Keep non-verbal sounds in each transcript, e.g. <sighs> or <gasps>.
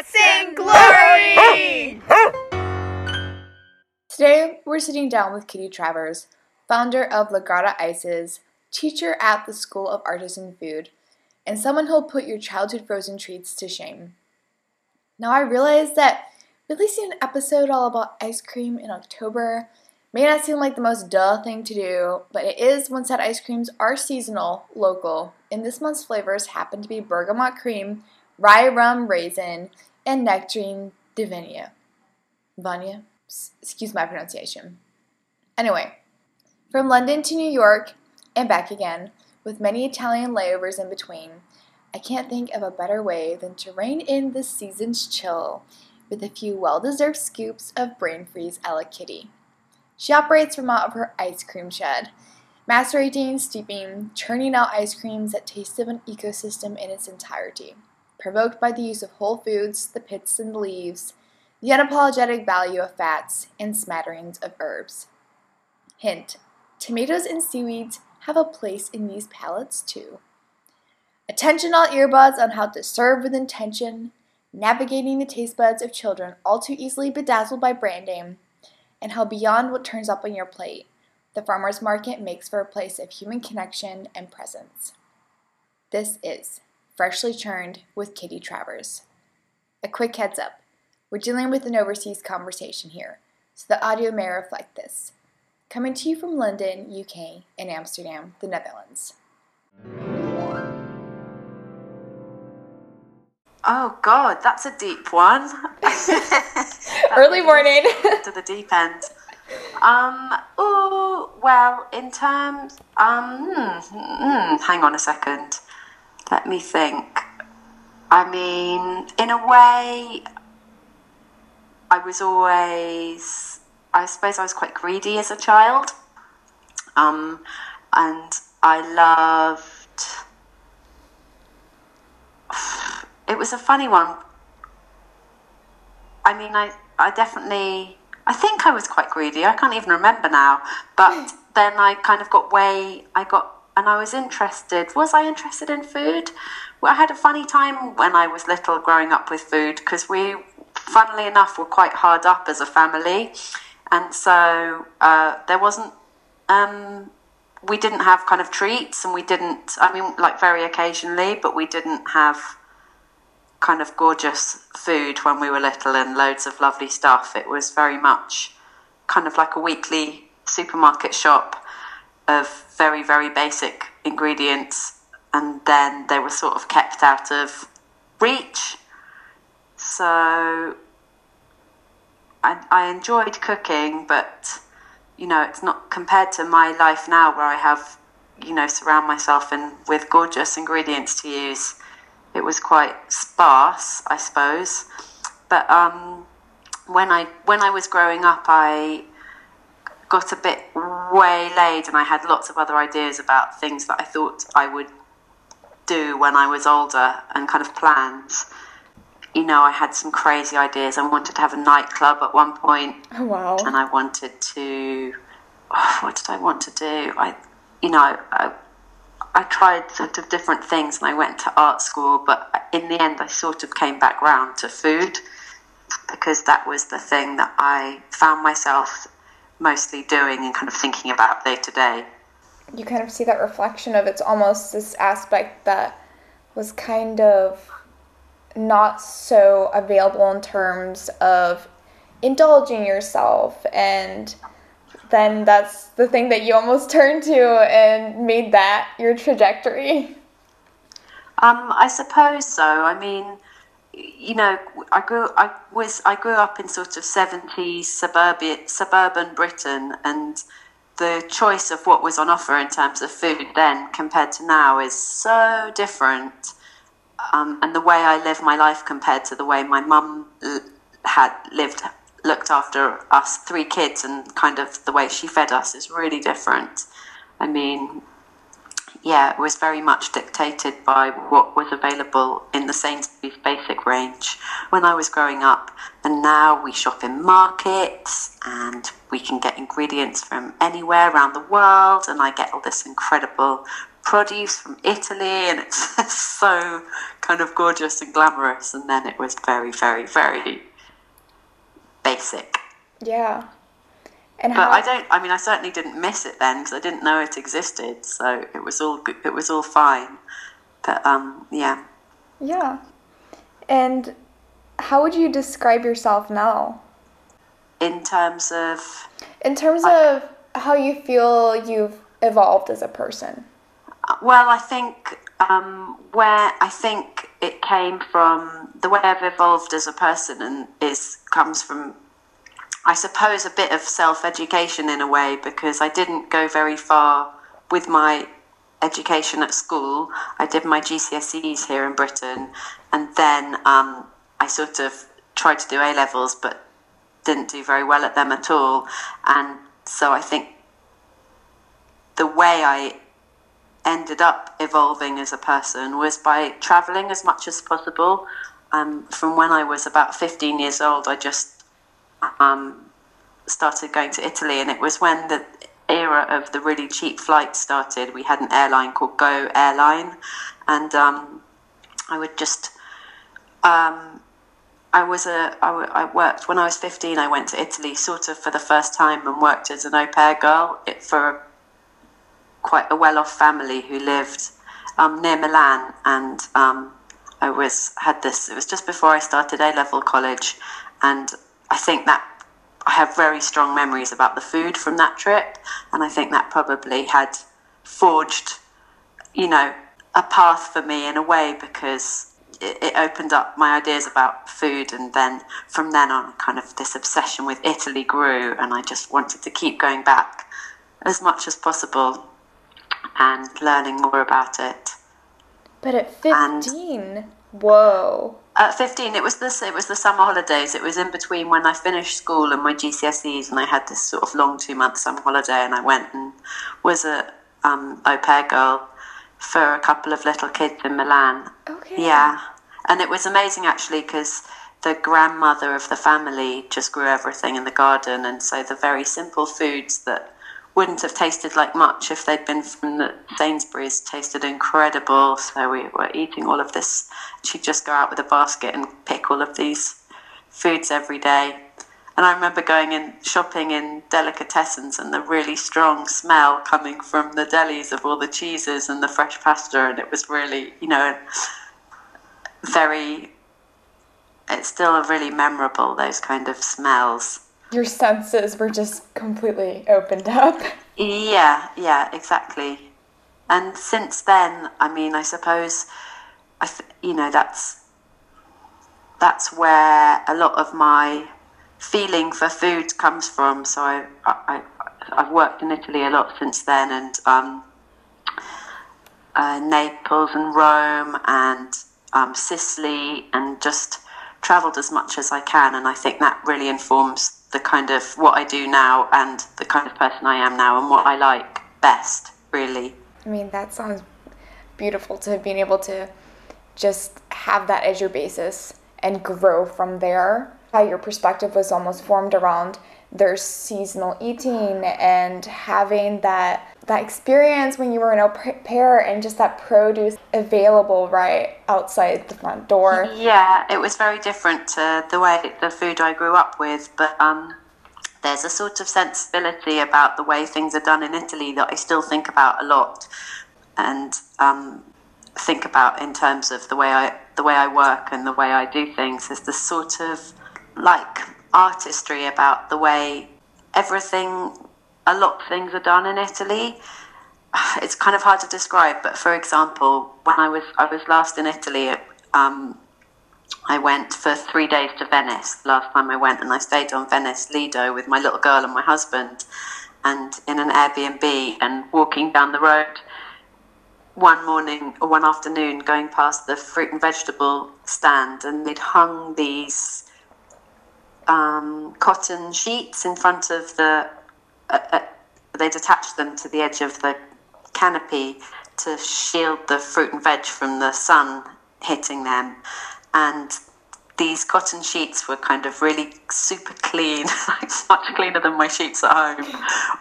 Guts and Glory! Today, we're sitting down with Kitty Travers, founder of La Grotta Ices, teacher at the School of Artisan Food, and someone who'll put your childhood frozen treats to shame. Now, I realize that releasing an episode all about ice cream in October may not seem like the most duh thing to do, but it is once that ice creams are seasonal, local, and this month's flavors happen to be bergamot cream, rye rum raisin, and nectarine Divinia. Vanya? Excuse my pronunciation. Anyway, from London to New York and back again, with many Italian layovers in between, I can't think of a better way than to rein in this season's chill with a few well deserved scoops of brain freeze a la Kitty. She operates from out of her ice cream shed, macerating, steeping, churning out ice creams that taste of an ecosystem in its entirety, provoked by the use of whole foods, the pits and the leaves, the unapologetic value of fats, and smatterings of herbs. Hint tomatoes and seaweeds have a place in these palates too. Attention all earbuds on how to serve with intention, navigating the taste buds of children all too easily bedazzled by branding, and how beyond what turns up on your plate, the farmer's market makes for a place of human connection and presence. This is Freshly Churned with Kitty Travers. A quick heads up we're dealing with an overseas conversation here, so the audio may reflect this. Coming to you from London, UK, and Amsterdam, the Netherlands. Oh God, that's a deep one. <laughs> Early morning. <laughs> to the deep end. Um. Oh well, in terms. Um. Hmm, hmm, hang on a second. Let me think. I mean, in a way, I was always, I suppose I was quite greedy as a child. Um, and I loved, <sighs> it was a funny one. I mean, I, I definitely, I think I was quite greedy. I can't even remember now. But then I kind of got way, I got, and I was interested. Was I interested in food? Well, I had a funny time when I was little growing up with food because we funnily enough, were quite hard up as a family. And so uh, there wasn't, um, we didn't have kind of treats and we didn't, I mean, like very occasionally, but we didn't have kind of gorgeous food when we were little and loads of lovely stuff. It was very much kind of like a weekly supermarket shop of very, very basic ingredients. And then they were sort of kept out of reach so I, I enjoyed cooking, but you know, it's not compared to my life now where I have, you know, surround myself in with gorgeous ingredients to use. It was quite sparse, I suppose. But um, when I when I was growing up, I got a bit waylaid, and I had lots of other ideas about things that I thought I would do when I was older, and kind of plans you know, I had some crazy ideas. I wanted to have a nightclub at one point. Oh, wow. And I wanted to, oh, what did I want to do? I, you know, I, I tried sort of different things and I went to art school, but in the end, I sort of came back round to food because that was the thing that I found myself mostly doing and kind of thinking about day to day. You kind of see that reflection of it's almost this aspect that was kind of not so available in terms of indulging yourself and then that's the thing that you almost <laughs> turned to and made that your trajectory um, i suppose so i mean you know i grew i was i grew up in sort of 70s suburban suburban britain and the choice of what was on offer in terms of food then compared to now is so different um, and the way I live my life compared to the way my mum had lived, looked after us three kids, and kind of the way she fed us is really different. I mean, yeah, it was very much dictated by what was available in the Sainsbury's basic range when I was growing up. And now we shop in markets and we can get ingredients from anywhere around the world. And I get all this incredible produce from Italy, and it's <laughs> so kind of gorgeous and glamorous. And then it was very, very, very basic. Yeah. And But how, I don't. I mean, I certainly didn't miss it then because I didn't know it existed. So it was all good. It was all fine. But um, yeah. Yeah. And how would you describe yourself now? In terms of In terms of how you feel you've evolved as a person. Well, I think um, where I think it came from the way I've evolved as a person and is comes from I suppose a bit of self education in a way because I didn't go very far with my education at school. I did my GCSEs here in Britain and then um, I sort of tried to do A levels but didn't do very well at them at all. And so I think the way I ended up evolving as a person was by traveling as much as possible. Um, from when I was about 15 years old, I just um, started going to Italy, and it was when the era of the really cheap flights started. We had an airline called Go Airline, and um, I would just. Um, I was a I, w- I worked when I was 15 I went to Italy sort of for the first time and worked as an au pair girl for quite a well-off family who lived um, near Milan, and um, I was had this. It was just before I started A level college, and I think that I have very strong memories about the food from that trip, and I think that probably had forged, you know, a path for me in a way because. It, it opened up my ideas about food, and then from then on, kind of this obsession with Italy grew, and I just wanted to keep going back as much as possible and learning more about it. But at And- 15, whoa. At 15, it was this. It was the summer holidays. It was in between when I finished school and my GCSEs, and I had this sort of long two month summer holiday, and I went and was a um, au pair girl for a couple of little kids in Milan. Okay. Yeah, and it was amazing actually because the grandmother of the family just grew everything in the garden, and so the very simple foods that wouldn't have tasted like much if they'd been from the Sainsbury's tasted incredible. So we were eating all of this. She'd just go out with a basket and pick all of these foods every day. And I remember going in shopping in delicatessens and the really strong smell coming from the delis of all the cheeses and the fresh pasta, and it was really, you know, very. It's still really memorable those kind of smells. Your senses were just completely opened up. Yeah, yeah, exactly. And since then, I mean, I suppose, I th- you know, that's that's where a lot of my feeling for food comes from. So I, I, I've worked in Italy a lot since then, and um, uh, Naples and Rome and um, Sicily, and just travelled as much as I can. And I think that really informs the kind of what I do now and the kind of person I am now and what I like best, really. I mean, that sounds beautiful to have been able to just have that as your basis and grow from there. How your perspective was almost formed around their seasonal eating and having that that experience when you were an au pair and just that produce available right outside the front door. Yeah, it was very different to the way the food I grew up with, but um, there's a sort of sensibility about the way things are done in Italy that I still think about a lot, and um, think about in terms of the way I the way I work and the way I do things. is this sort of like artistry about the way everything, a lot of things are done in Italy <sighs> it's kind of hard to describe, but for example, when I was I was last in Italy, um, I went for three days to Venice. Last time I went, and I stayed on Venice Lido with my little girl and my husband, and in an Airbnb. And walking down the road one morning or one afternoon, going past the fruit and vegetable stand, and they'd hung these um, cotton sheets in front of the. Uh, uh, they'd attached them to the edge of the canopy to shield the fruit and veg from the sun hitting them. And these cotton sheets were kind of really super clean, <laughs> like much cleaner than my sheets at home,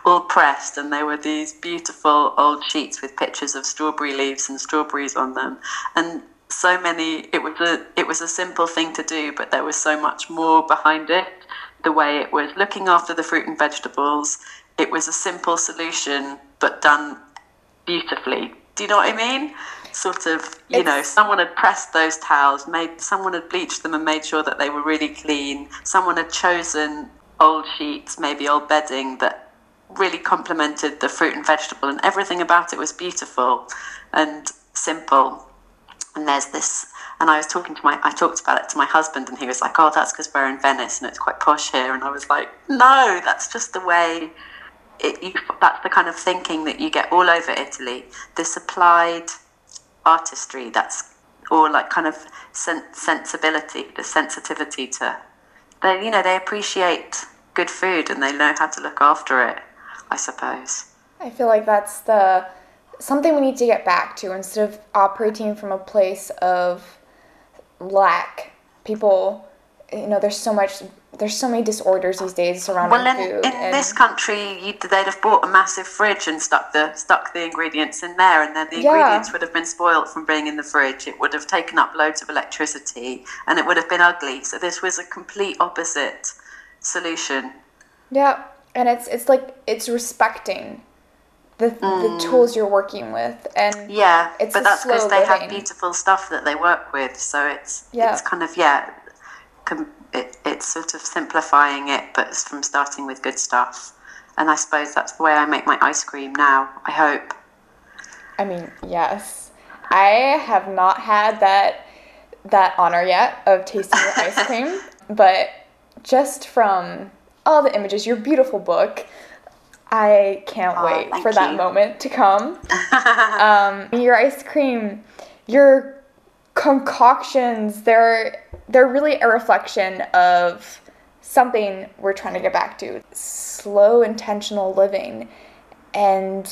all pressed, and they were these beautiful old sheets with pictures of strawberry leaves and strawberries on them, and so many. It was a it was a simple thing to do, but there was so much more behind it. The way it was looking after the fruit and vegetables, it was a simple solution, but done beautifully. Do you know what I mean? sort of, you it's, know, someone had pressed those towels, made someone had bleached them and made sure that they were really clean. Someone had chosen old sheets, maybe old bedding that really complemented the fruit and vegetable, and everything about it was beautiful and simple. And there's this, and I was talking to my, I talked about it to my husband, and he was like, "Oh, that's because we're in Venice and it's quite posh here." And I was like, "No, that's just the way." It, you, that's the kind of thinking that you get all over Italy. This applied artistry that's or like kind of sen- sensibility the sensitivity to they you know they appreciate good food and they know how to look after it i suppose i feel like that's the something we need to get back to instead of operating from a place of lack people you know there's so much there's so many disorders these days surrounding well, in, food. in and this country, you, they'd have bought a massive fridge and stuck the stuck the ingredients in there, and then the yeah. ingredients would have been spoilt from being in the fridge. It would have taken up loads of electricity, and it would have been ugly. So this was a complete opposite solution. Yeah, and it's it's like it's respecting the, mm. the tools you're working with and yeah it's but that's because they living. have beautiful stuff that they work with so it's yeah. it's kind of yeah com- it, it's sort of simplifying it, but from starting with good stuff. And I suppose that's the way I make my ice cream now. I hope. I mean, yes. I have not had that that honor yet of tasting your ice <laughs> cream, but just from all the images, your beautiful book, I can't oh, wait for that moment to come. <laughs> um, your ice cream, your concoctions, they're they're really a reflection of something we're trying to get back to slow intentional living. And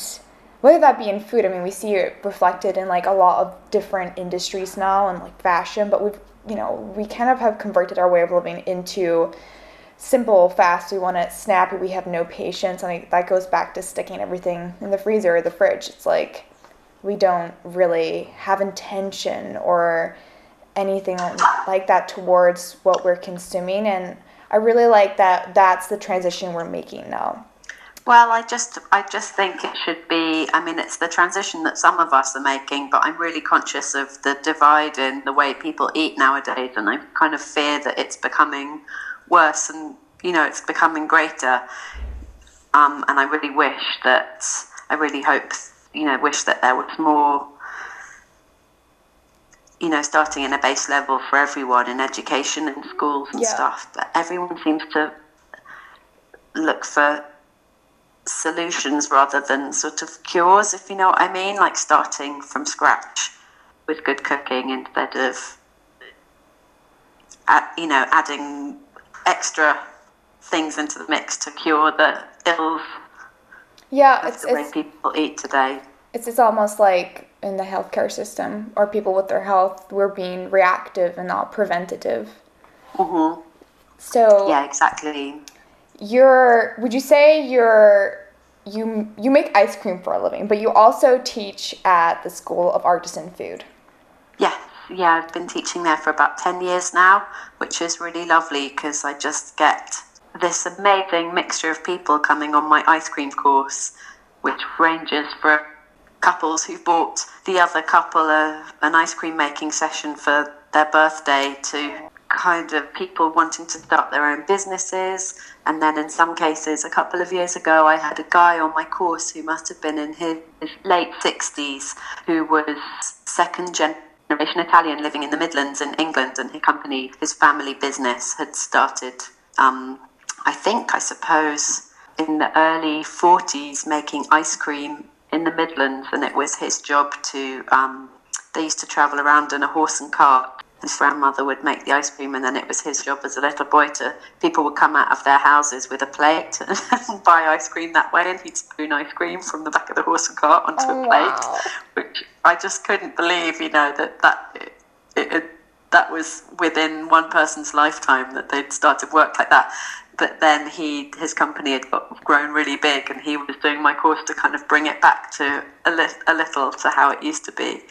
whether that be in food i mean we see it reflected in like a lot of different industries now and like fashion but we've you know we kind of have converted our way of living into simple fast we want it snappy we have no patience and that goes back to sticking everything in the freezer or the fridge. It's like we don't really have intention or anything like that towards what we're consuming and i really like that that's the transition we're making now. Well i just i just think it should be i mean it's the transition that some of us are making but i'm really conscious of the divide in the way people eat nowadays and i kind of fear that it's becoming worse and you know it's becoming greater. Um, and i really wish that i really hope you know wish that there was more you know, starting in a base level for everyone in education and schools and yeah. stuff. But everyone seems to look for solutions rather than sort of cures, if you know what I mean, like starting from scratch with good cooking instead of, uh, you know, adding extra things into the mix to cure the ills. Yeah, it's the way it's, people eat today. It's it's almost like in the healthcare system or people with their health we're being reactive and not preventative. Mm-hmm. so yeah exactly. you're would you say you're you you make ice cream for a living but you also teach at the school of artisan food? Yeah yeah i've been teaching there for about 10 years now which is really lovely because i just get this amazing mixture of people coming on my ice cream course which ranges from couples who bought the other couple a, an ice cream making session for their birthday to kind of people wanting to start their own businesses. And then in some cases, a couple of years ago, I had a guy on my course who must have been in his, his late 60s who was second generation Italian living in the Midlands in England. And his company, his family business, had started, um, I think, I suppose, in the early 40s, making ice cream in the Midlands, and it was his job to. Um, they used to travel around in a horse and cart. His grandmother would make the ice cream, and then it was his job as a little boy to. People would come out of their houses with a plate <laughs> and buy ice cream that way, and he'd spoon ice cream from the back of the horse and cart onto oh, a plate, wow. which I just couldn't believe. You know that that it, it, that was within one person's lifetime that they'd started work like that. But then he, his company had got, grown really big, and he was doing my course to kind of bring it back to a, li- a little to how it used to be.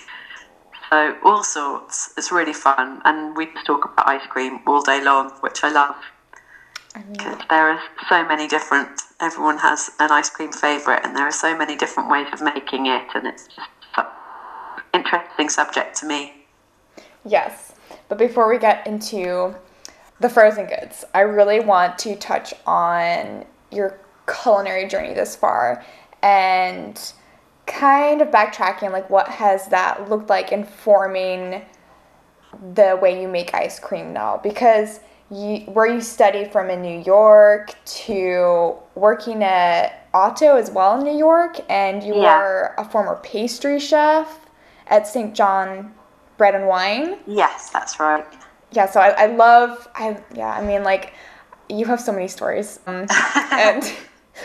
So all sorts. It's really fun, and we just talk about ice cream all day long, which I love. Because there are so many different. Everyone has an ice cream favorite, and there are so many different ways of making it, and it's just an interesting subject to me. Yes. But before we get into the frozen goods, I really want to touch on your culinary journey this far and kind of backtracking like what has that looked like informing the way you make ice cream now because you where you studied from in New York to working at Otto as well in New York and you Yeah. were a former pastry chef at St. John Bread and Wine Yes, that's right. Yeah so I, I love i yeah i mean like you have so many stories um, <laughs> and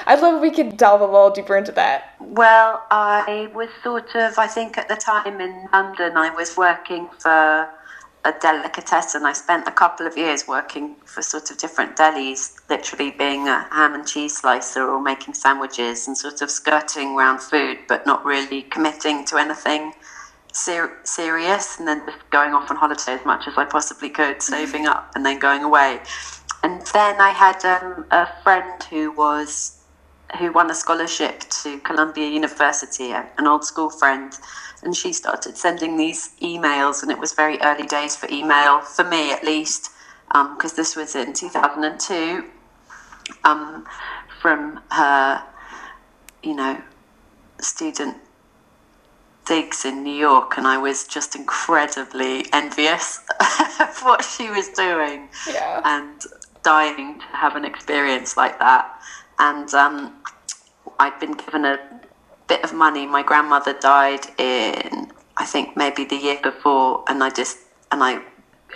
i'd love if we could delve a little deeper into that Well, I was sort of, I think at the time in London, I was working for a delicatessen. I spent a couple of years working for sort of different delis, literally being a ham and cheese slicer or making sandwiches and sort of skirting around food, but not really committing to anything ser- serious and then just going off on holiday as much as I possibly could, saving up and then going away. And then I had um, a friend who was who won a scholarship to Columbia University, an old school friend, and she started sending these emails, and it was very early days for email, for me at least, because this was in 2002, um, from her, you know, student in New York, and I was just incredibly envious <laughs> of what she was doing yeah and dying to have an experience like that. And um, I'd been given a bit of money. My grandmother died in, I think, maybe the year before, and I just and I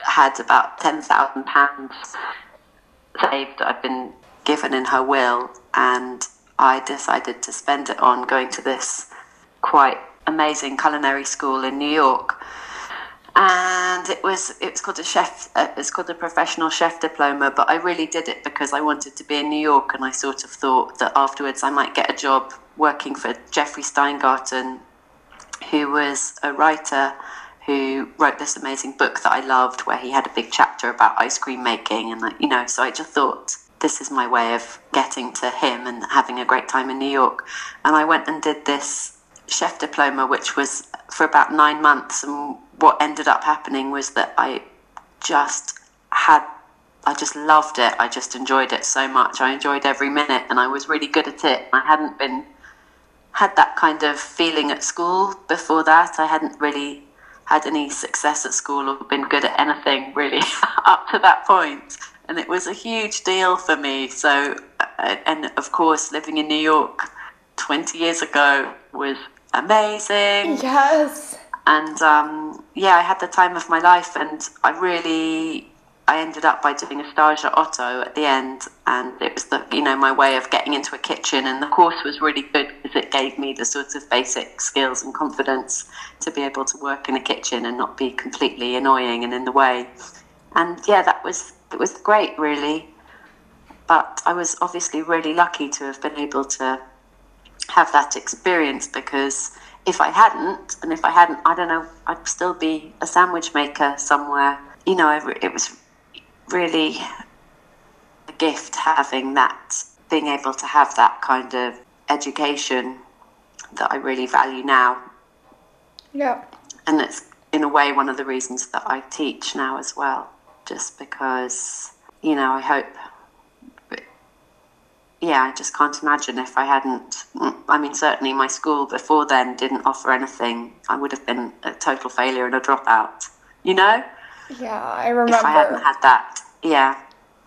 had about ten thousand pounds saved. I'd been given in her will, and I decided to spend it on going to this quite amazing culinary school in New York. And it was it was called a chef uh, it's called a professional chef diploma but i really did it because i wanted to be in new york and i sort of thought that afterwards i might get a job working for jeffrey steingarten who was a writer who wrote this amazing book that i loved where he had a big chapter about ice cream making and you know so i just thought this is my way of getting to him and having a great time in new york. And i went and did this chef diploma, which was for about nine months. And what ended up happening was that I just had, I just loved it. I just enjoyed it so much. I enjoyed every minute and I was really good at it. I hadn't been, had that kind of feeling at school before that. I hadn't really had any success at school or been good at anything really <laughs> up to that point. And it was a huge deal for me. So, and of course, living in New York 20 years ago was amazing. yes And um, yeah, I had the time of my life, and I really. I ended up by doing a stage at Otto at the end, and it was the you know my way of getting into a kitchen, and the course was really good because it gave me the sort of basic skills and confidence to be able to work in a kitchen and not be completely annoying and in the way. And yeah, that was it was great, really. But I was obviously really lucky to have been able to have that experience because if I hadn't, and if I hadn't, I don't know, I'd still be a sandwich maker somewhere. You know, it was really a gift having that, being able to have that kind of education that I really value now. yeah And it's in a way one of the reasons that I teach now as well, just because, you know, I hope yeah, I just can't imagine if I hadn't. Mm, I mean, certainly my school before then didn't offer anything. I would have been a total failure and a dropout. You know, yeah i remember. if I hadn't had that. Yeah,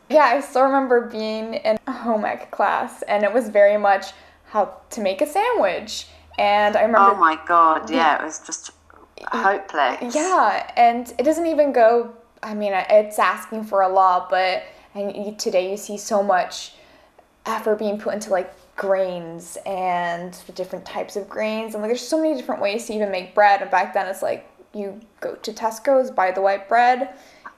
yeah i still remember being in a home ec class and it was very much how to make a sandwich and i remember Oh my god, yeah, it was just hopeless. Yeah, and it doesn't even go. I mean, it's asking for a lot, but and today you see so much effort being put into like grains and the different types of grains, and like there's so many different ways to even make bread. And back then, it's like you go to Tesco's, buy the white bread,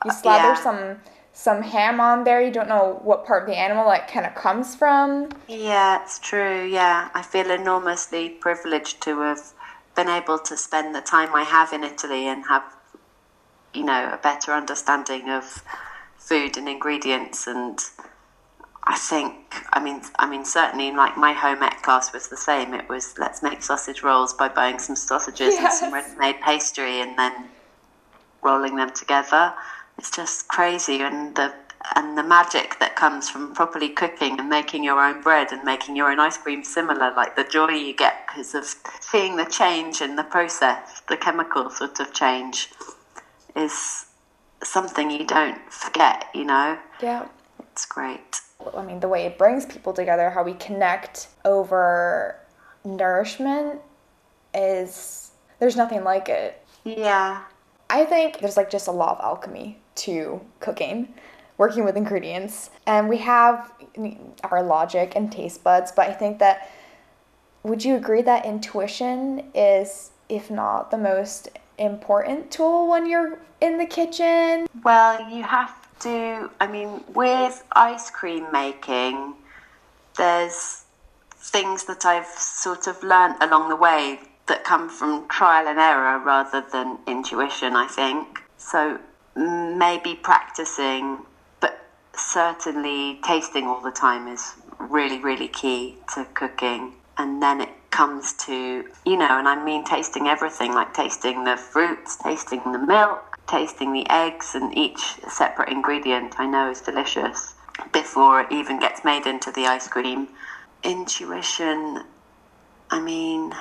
you uh, slather Yeah. some some ham on there. You don't know what part of the animal that kind of comes from. Yeah, it's true. Yeah, I feel enormously privileged to have been able to spend the time I have in Italy and have, you know, a better understanding of food and ingredients. And I think, I mean, I mean, certainly, like my home ec class was the same. It was let's make sausage rolls by buying some sausages and some ready-made pastry, and then rolling them together. It's just crazy, and the and the magic that comes from properly cooking and making your own bread and making your own ice cream similar, like the joy you get because of seeing the change in the process, the chemical sort of change, is something you don't forget. You know, Yeah. it's great. I mean, the way it brings people together, how we connect over nourishment is there's nothing like it. Yeah, I think there's like just a lot of alchemy to cooking, working with ingredients. And we have our logic and taste buds, but I think that would you agree that intuition is, if not the most important tool when you're in the kitchen? Well, you have to. I mean, with ice cream making, there's things that I've sort of learnt along the way that come from trial and error rather than intuition, I think. So maybe practicing, but certainly tasting all the time is really, really key to cooking. And then it comes to, you know, and I mean tasting everything like tasting the fruits, tasting the milk, tasting the eggs, and each separate ingredient I know is delicious before it even gets made into the ice cream. Intuition, I mean,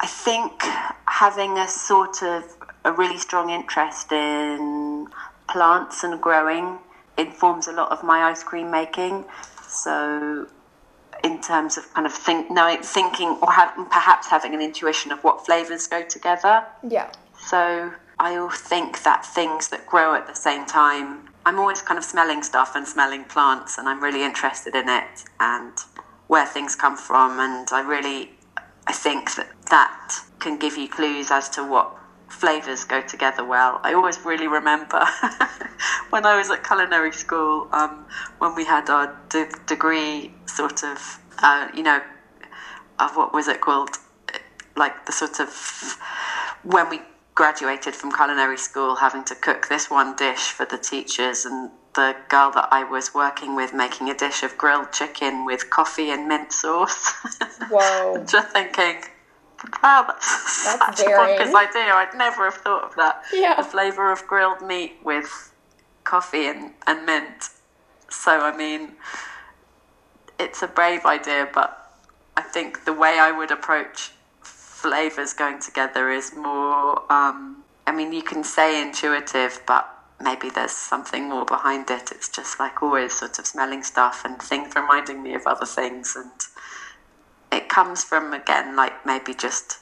I think having a sort of a really strong interest in plants and growing informs a lot of my ice cream making. So, in terms of kind of think, knowing, thinking, or have, perhaps having an intuition of what flavors go together. Yeah. So I think that things that grow at the same time, I'm always kind of smelling stuff and smelling plants, and I'm really interested in it and where things come from. And I really, I think that that can give you clues as to what flavors go together well. I always really remember <laughs> when I was at culinary school, um, when we had our de- degree sort of, uh, you know, of what was it called? Like the sort of when we graduated from culinary school, having to cook this one dish for the teachers, and the girl that I was working with making a dish of grilled chicken with coffee and mint sauce. <laughs> Whoa. Just thinking, wow, that's, That's such a daring. bonkers idea. I'd never have thought of that. Yeah. The flavour of grilled meat with coffee and, and mint. So, I mean, it's a brave idea, but I think the way I would approach flavors going together is more. Um, I mean, you can say intuitive, but maybe there's something more behind it. It's just like always sort of smelling stuff and things reminding me of other things, and it comes from again like maybe just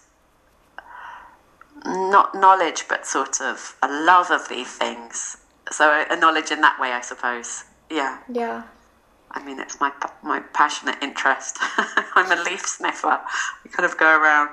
not knowledge, but sort of a love of these things. So a knowledge in that way, I suppose. Yeah. Yeah. I mean, it's my my passionate interest. <laughs> I'm a leaf sniffer. I kind of go around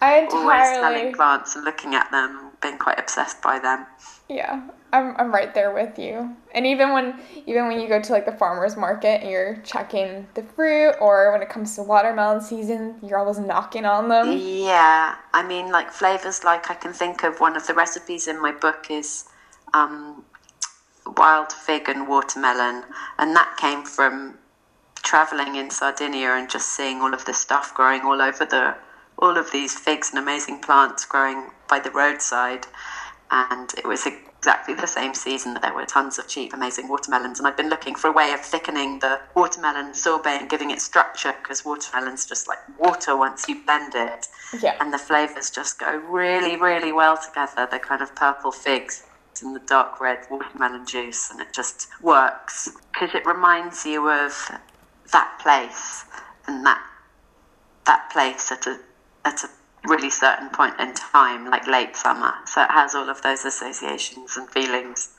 I entirely always smelling plants and looking at them, being quite obsessed by them. Yeah, I'm I'm right there with you. And even when even when you go to like the farmers market and you're checking the fruit, or when it comes to watermelon season, you're always knocking on them. Yeah, I mean, like flavors. Like I can think of one of the recipes in my book is um, wild fig and watermelon, and that came from traveling in Sardinia and just seeing all of this stuff growing all over the all of these figs and amazing plants growing by the roadside. And it was exactly the same season that there were tons of cheap, amazing watermelons. And I've been looking for a way of thickening the watermelon sorbet and giving it structure because watermelon's just like water once you blend it. Yeah. And the flavors just go really, really well together. The kind of purple figs and the dark red watermelon juice, and it just works because it reminds you of that place and that that place at a at a really certain point in time, like late summer. So it has all of those associations and feelings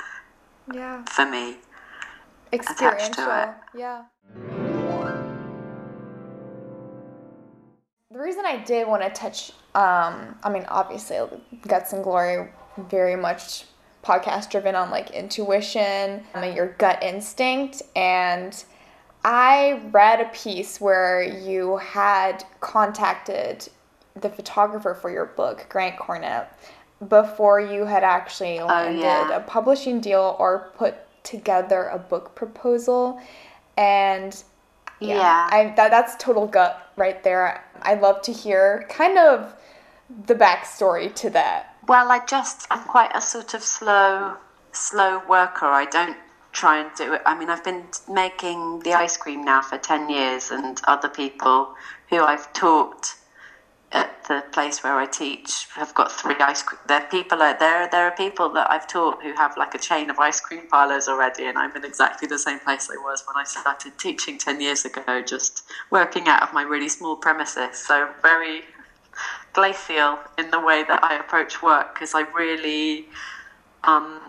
Yeah. for me. Experiential. attached to Yeah. The reason I did want to touch, um, I mean, obviously, Guts and Glory very much podcast driven on like intuition and your gut instinct. And I read a piece where you had contacted the photographer for your book, Grant Cornett, before you had actually oh, landed oh, yeah. a publishing deal or put together a book proposal. And yeah, yeah. I that, that's total gut right there. I'd love to hear kind of the backstory to that. Well, I just I'm quite a sort of slow slow worker. I don't try and do it. I mean, I've been making the ice cream now for 10 years, and other people who I've taught at the place where I teach have got three ice cream. There people are there. There are people that I've taught who have like a chain of ice cream parlors already, and I'm in exactly the same place I was when I started teaching ten years ago, just working out of my really small premises. So very glacial in the way that I approach work because I really um,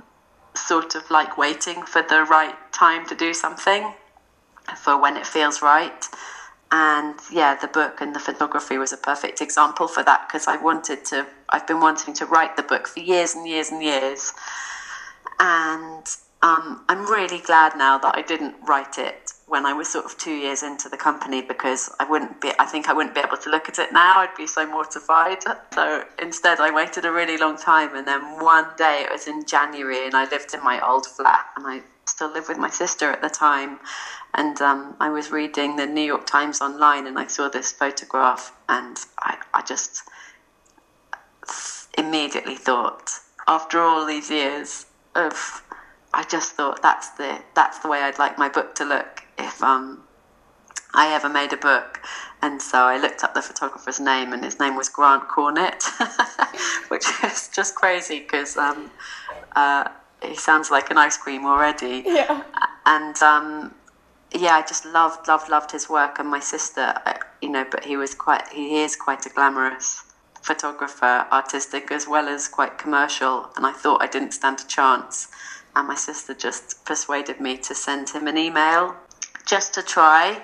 sort of like waiting for the right time to do something, for when it feels right and yeah the book and the photography was a perfect example for that because i wanted to i've been wanting to write the book for years and years and years. And um, i'm really glad now that i didn't write it when i was sort of two years into the company because i wouldn't be i think i wouldn't be able to look at it now. I'd be so mortified. So instead i waited a really long time and then one day it was in january and i lived in my old flat and i still lived with my sister at the time and um, I was reading the New York Times online and I saw this photograph and I, I just immediately thought, after all these years of, I just thought that's the that's the way I'd like my book to look if um, I ever made a book. And so I looked up the photographer's name, and his name was Grant Cornett, <laughs> which is just crazy because um, uh, he sounds like an ice cream already. Yeah. And um, yeah, I just loved, loved, loved his work. And my sister, you know, but he was quite, he is quite a glamorous photographer, artistic as well as quite commercial. And I thought I didn't stand a chance. And my sister just persuaded me to send him an email just to try,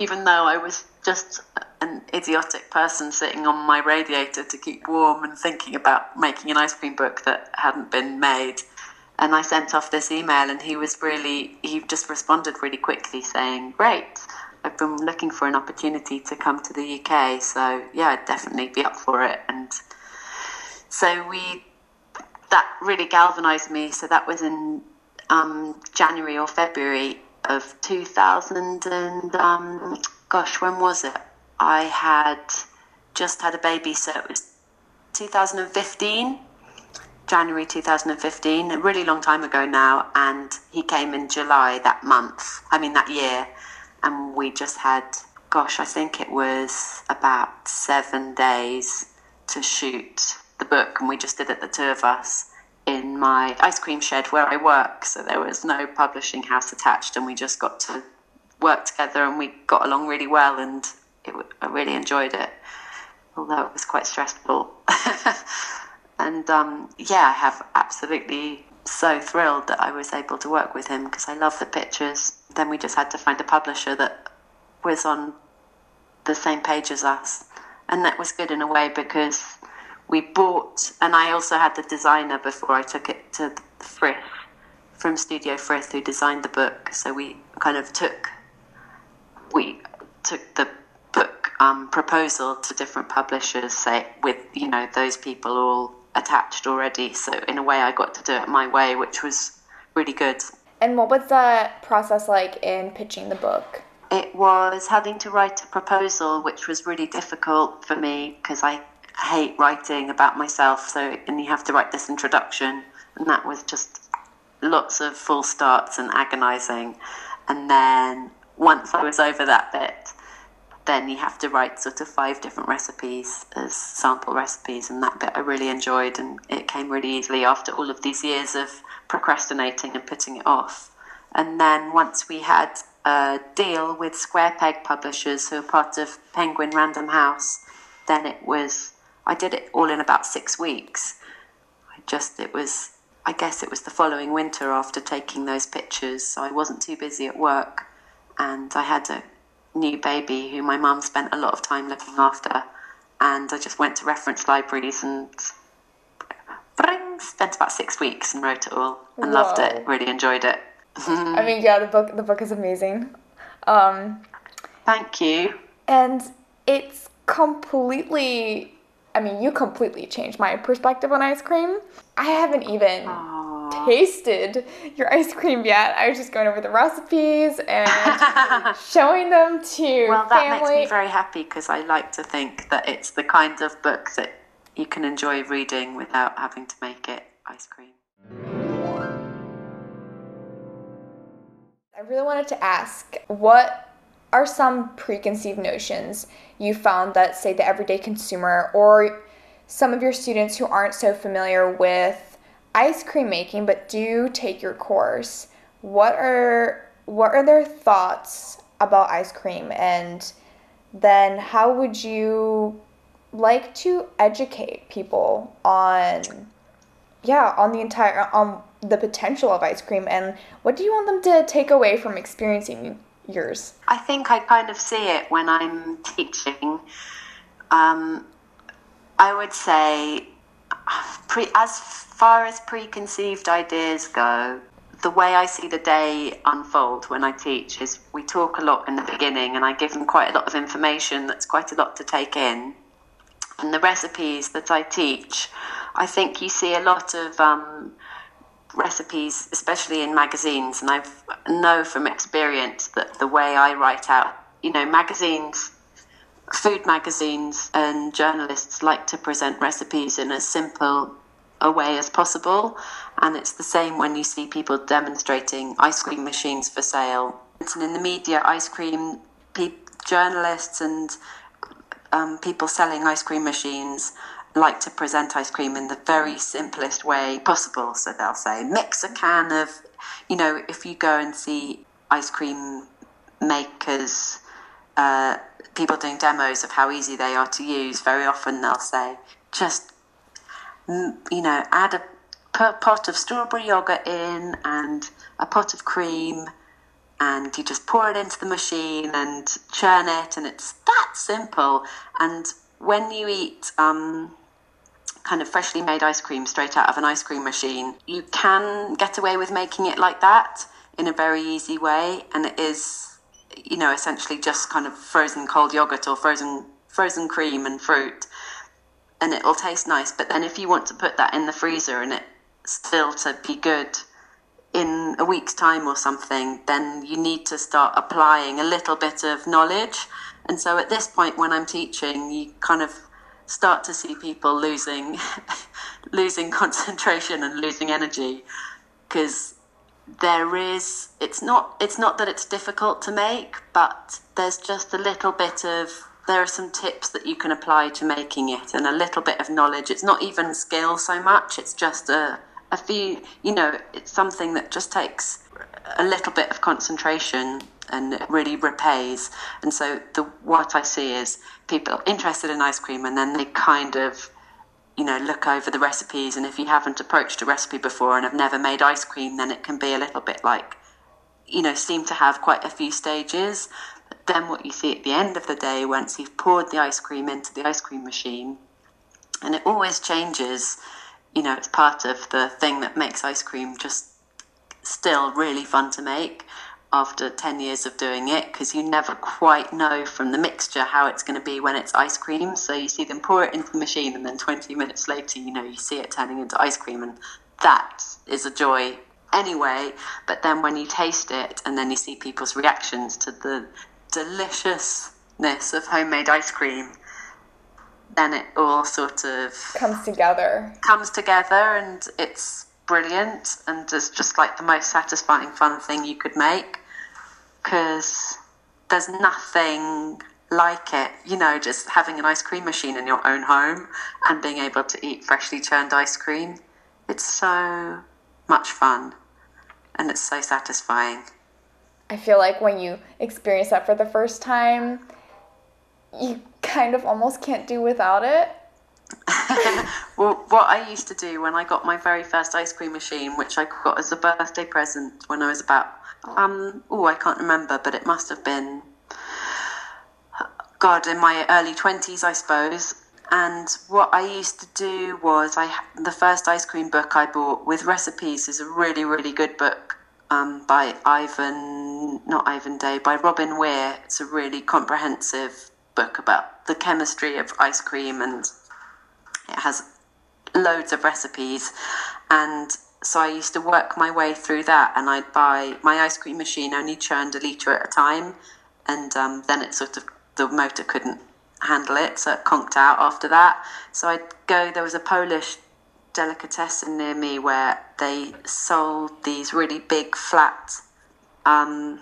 even though I was just an idiotic person sitting on my radiator to keep warm and thinking about making an ice cream book that hadn't been made and I sent off this email, and he was really, he just responded really quickly saying, Great, I've been looking for an opportunity to come to the UK, so yeah, I'd definitely be up for it. And so we, that really galvanized me. So that was in um, January or February of 2000, and um, gosh, when was it? I had just had a baby, so it was 2015 January 2015, a really long time ago now, and he came in July that month, I mean that year, and we just had, gosh, I think it was about seven days to shoot the book, and we just did it, the two of us, in my ice cream shed where I work. So there was no publishing house attached, and we just got to work together, and we got along really well, and it, I really enjoyed it, although it was quite stressful. <laughs> And um, yeah, I have absolutely so thrilled that I was able to work with him because I love the pictures. Then we just had to find a publisher that was on the same page as us. And that was good in a way because we bought, and I also had the designer before I took it to Frith from Studio Frith who designed the book. So we kind of took, we took the book um, proposal to different publishers, say, with, you know, those people all attached already. So in a way, I got to do it my way, which was really good. And what was the process like in pitching the book? It was having to write a proposal, which was really difficult for me because I hate writing about myself. So, and you have to write this introduction, and that was just lots of full starts and agonizing. And then once I was over that bit, then you have to write sort of five different recipes as sample recipes, and that bit I really enjoyed, and it came really easily after all of these years of procrastinating and putting it off. And then once we had a deal with Square Peg Publishers, who are part of Penguin Random House, then it was I did it all in about six weeks. I just it was I guess it was the following winter after taking those pictures, so I wasn't too busy at work, and I had a new baby who my mum spent a lot of time looking after. And I just went to reference libraries and spent about six weeks and wrote it all and Whoa. loved it. Really enjoyed it. I mean, yeah, the book the book is amazing. Um, Thank you. And it's completely. I mean, you completely changed my perspective on ice cream. I haven't even Aww. Tasted your ice cream yet. I was just going over the recipes and <laughs> showing them to well, that family. makes me very happy because I like to think that it's the kind of book that you can enjoy reading without having to make it ice cream. I really wanted to ask what are some preconceived notions you found that, say, the everyday consumer or some of your students who aren't so familiar with ice cream making but do take your course? What are what are their thoughts about ice cream? And then how would you like to educate people on yeah on the entire on the potential of ice cream? And what do you want them to take away from experiencing yours? I think i kind of see it when i'm teaching. Um, i would say pre, as far as preconceived ideas go the way I see the day unfold when I teach is we talk a lot in the beginning and I give them quite a lot of information that's quite a lot to take in. And the recipes that I teach, I think you see a lot of um, recipes, especially in magazines, and I know from experience that the way I write out, you know, magazines, food magazines, and journalists like to present recipes in as simple a way as possible, and it's the same when you see people demonstrating ice cream machines for sale. And in the media, ice cream pe- journalists and um, people selling ice cream machines like to present ice cream in the very simplest way possible. So they'll say, mix a can of, you know, if you go and see ice cream makers, uh, people doing demos of how easy they are to use, very often they'll say, just, mm, you know, add a pot of strawberry yogurt in and a pot of cream and you just pour it into the machine and churn it, and it's that simple. And when you eat um, kind of freshly made ice cream straight out of an ice cream machine, you can get away with making it like that in a very easy way, and it is, you know, essentially just kind of frozen cold yogurt or frozen frozen cream and fruit, and it will taste nice. But then if you want to put that in the freezer and it still to be good in a week's time or something, then you need to start applying a little bit of knowledge. And so at this point, when I'm teaching, you kind of start to see people losing, <laughs> losing concentration and losing energy because there is it's not it's not that it's difficult to make but there's just a little bit of there are some tips that you can apply to making it and a little bit of knowledge it's not even skill so much it's just a a few, you know, it's something that just takes a little bit of concentration and it really repays. And so the what I see is people interested in ice cream and then they kind of you know look over the recipes and if you haven't approached a recipe before and have never made ice cream then it can be a little bit like you know seem to have quite a few stages. But then what you see at the end of the day once you've poured the ice cream into the ice cream machine and it always changes you know, it's part of the thing that makes ice cream just still really fun to make after 10 years of doing it because you never quite know from the mixture how it's going to be when it's ice cream. So you see them pour it into the machine, and then 20 <laughs> minutes later, you know, you see it turning into ice cream, and that is a joy anyway. But then when you taste it and then you see people's reactions to the deliciousness of homemade ice cream, then it all sort of comes together. Comes together, and it's brilliant, and it's just like the most satisfying, fun thing you could make because there's nothing like it. You know, just having an ice cream machine in your own home and being able to eat freshly churned ice cream. It's so much fun and it's so satisfying. I feel like when you experience that for the first time, you kind of almost can't do without it. <laughs> well, what I used to do when I got my very first ice cream machine, which I got as a birthday present when I was about, um, oh, I can't remember, but it must have been God, in my early 20s, I suppose. And what I used to do was, I the first ice cream book I bought with recipes is a really, really good book um, by Ivan, not Ivan Day, by Robin Weir. It's a really comprehensive book about the chemistry of ice cream and it has loads of recipes. And so I used to work my way through that and I'd buy my ice cream machine only churned a litre at a time. And um, then it sort of, the motor couldn't handle it, so it conked out after that. So I'd go, there was a Polish delicatessen near me where they sold these really big flat um,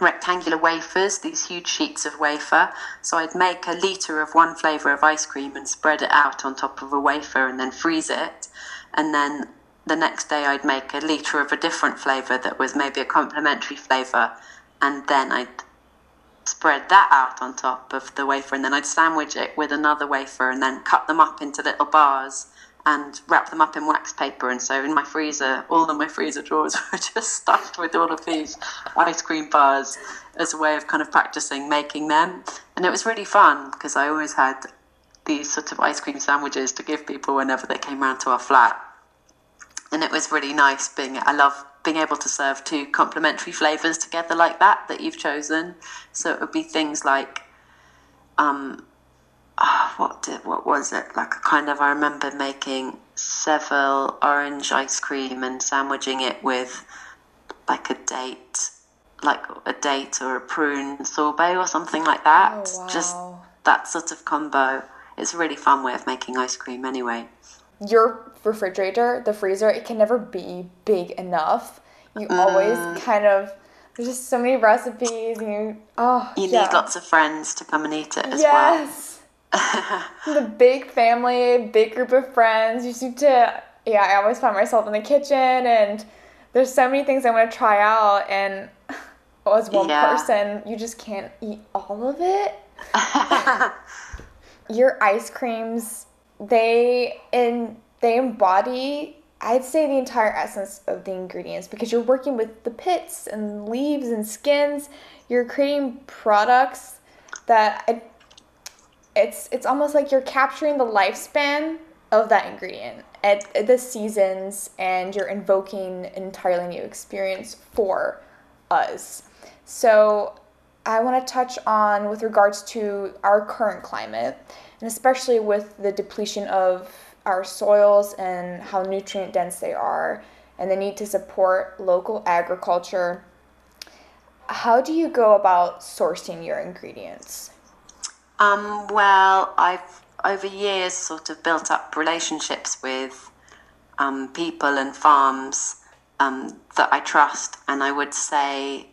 rectangular wafers, these huge sheets of wafer. So I'd make a litre of one flavour of ice cream and spread it out on top of a wafer and then freeze it. And then the next day I'd make a litre of a different flavour that was maybe a complementary flavour. And then I'd spread that out on top of the wafer and then I'd sandwich it with another wafer and then cut them up into little bars and wrap them up in wax paper. And so in my freezer, all of my freezer drawers <laughs> were just stuffed with all of these ice cream bars as a way of kind of practicing making them. And it was really fun because I always had these sort of ice cream sandwiches to give people whenever they came round to our flat. And it was really nice being, I love being able to serve two complementary flavors together like that that you've chosen. So it would be things like, um, oh, what did what was it like? A kind of I remember making Seville orange ice cream and sandwiching it with like a date, like a date or a prune sorbet or something like that. Oh, wow. Just that sort of combo. It's a really fun way of making ice cream, anyway. Your refrigerator, the freezer, it can never be big enough. You always Mm. kind of there's just so many recipes and you oh You yeah. need lots of friends to come and eat it as well. yes. <laughs> the big family, big group of friends. You need to yeah, I always find myself in the kitchen and there's so many things I want to try out and <laughs> as one Yeah. person, you just can't eat all of it. <laughs> your ice creams they in they embody i'd say the entire essence of the ingredients because you're working with the pits and leaves and skins. You're creating products that I, it's it's almost like you're capturing the lifespan of that ingredient at, at the seasons and you're invoking an entirely new experience for us. So I want to touch on with regards to our current climate, and especially with the depletion of our soils and how nutrient dense they are, and the need to support local agriculture. How do you go about sourcing your ingredients? Um, well, I've over years sort of built up relationships with um, people and farms um, that I trust, and I would say,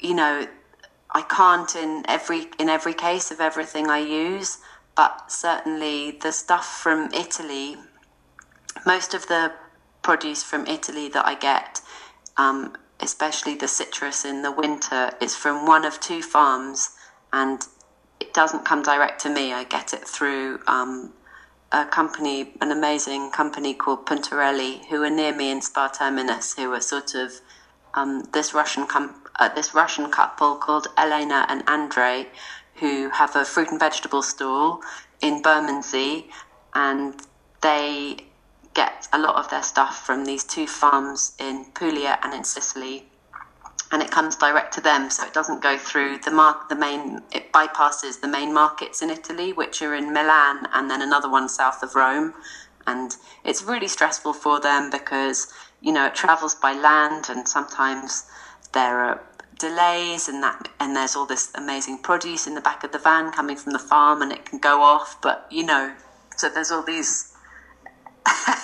you know, I can't in every in every case of everything I use, but certainly the stuff from Italy, most of the produce from Italy that I get, um, especially the citrus in the winter, is from one of two farms, and it doesn't come direct to me. I get it through um, a company, an amazing company called Puntarelli, who are near me in Spa Terminus, who are sort of um, this Russian com- uh, this Russian couple called Elena and Andrei, who have a fruit and vegetable stall in Bermondsey, and they get a lot of their stuff from these two farms in Puglia and in Sicily, and it comes direct to them, so it doesn't go through the mark. The main it bypasses the main markets in Italy, which are in Milan, and then another one south of Rome, and it's really stressful for them because you know it travels by land, and sometimes there are delays and that and there's all this amazing produce in the back of the van coming from the farm and it can go off but you know so there's all these <laughs>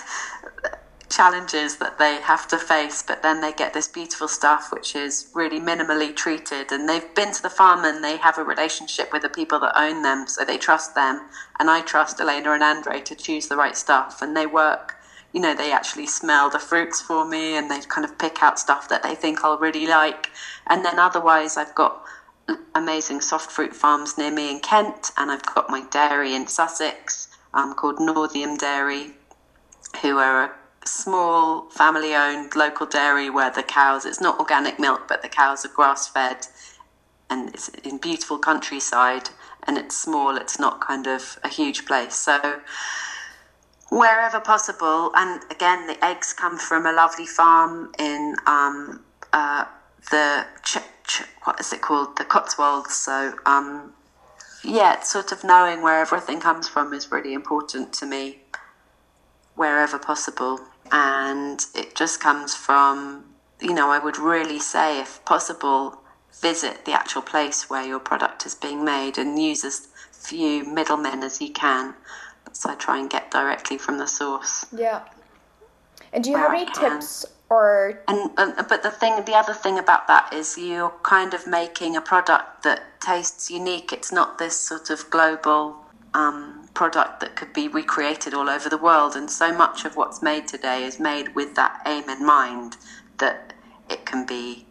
challenges that they have to face but then they get this beautiful stuff which is really minimally treated and they've been to the farm and they have a relationship with the people that own them so they trust them. And I trust Elena and Andre to choose the right stuff and they work you know they actually smell the fruits for me and they kind of pick out stuff that they think I'll really like and then otherwise I've got amazing soft fruit farms near me in Kent and I've got my dairy in Sussex um, called Northiam Dairy who are a small family owned local dairy where the cows it's not organic milk but the cows are grass fed and it's in beautiful countryside, and it's small. It's not kind of a huge place. So wherever possible, and again, the eggs come from a lovely farm in um, uh, the ch- ch- what is it called, the Cotswolds. So um, yeah, sort of knowing where everything comes from is really important to me, wherever possible, and it just comes from you know I would really say if possible visit the actual place where your product is being made and use as few middlemen as you can. So I try and get directly from the source. Yeah. And do you have I any can. tips or And, and but the thing, the other thing about that is you're kind of making a product that tastes unique. It's not this sort of global um, product that could be recreated all over the world. And so much of what's made today is made with that aim in mind that it can be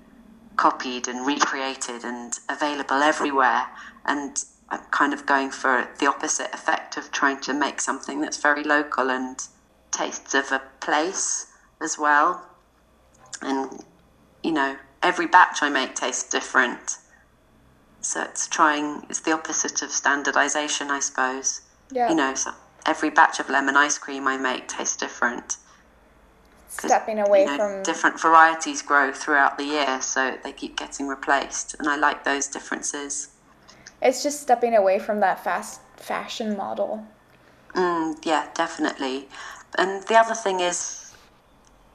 copied and recreated and available everywhere. And kind of going for the opposite effect of trying to make something that's very local and tastes of a place as well. And, you know, every batch I make tastes different. So it's trying, it's the opposite of standardization, I suppose. yeah, You know, so every batch of lemon ice cream I make tastes different. stepping away you know, from different varieties grow throughout the year, so they keep getting replaced. And I like those differences. It's just stepping away from that fast fashion model. Mm, yeah, definitely. And the other thing is,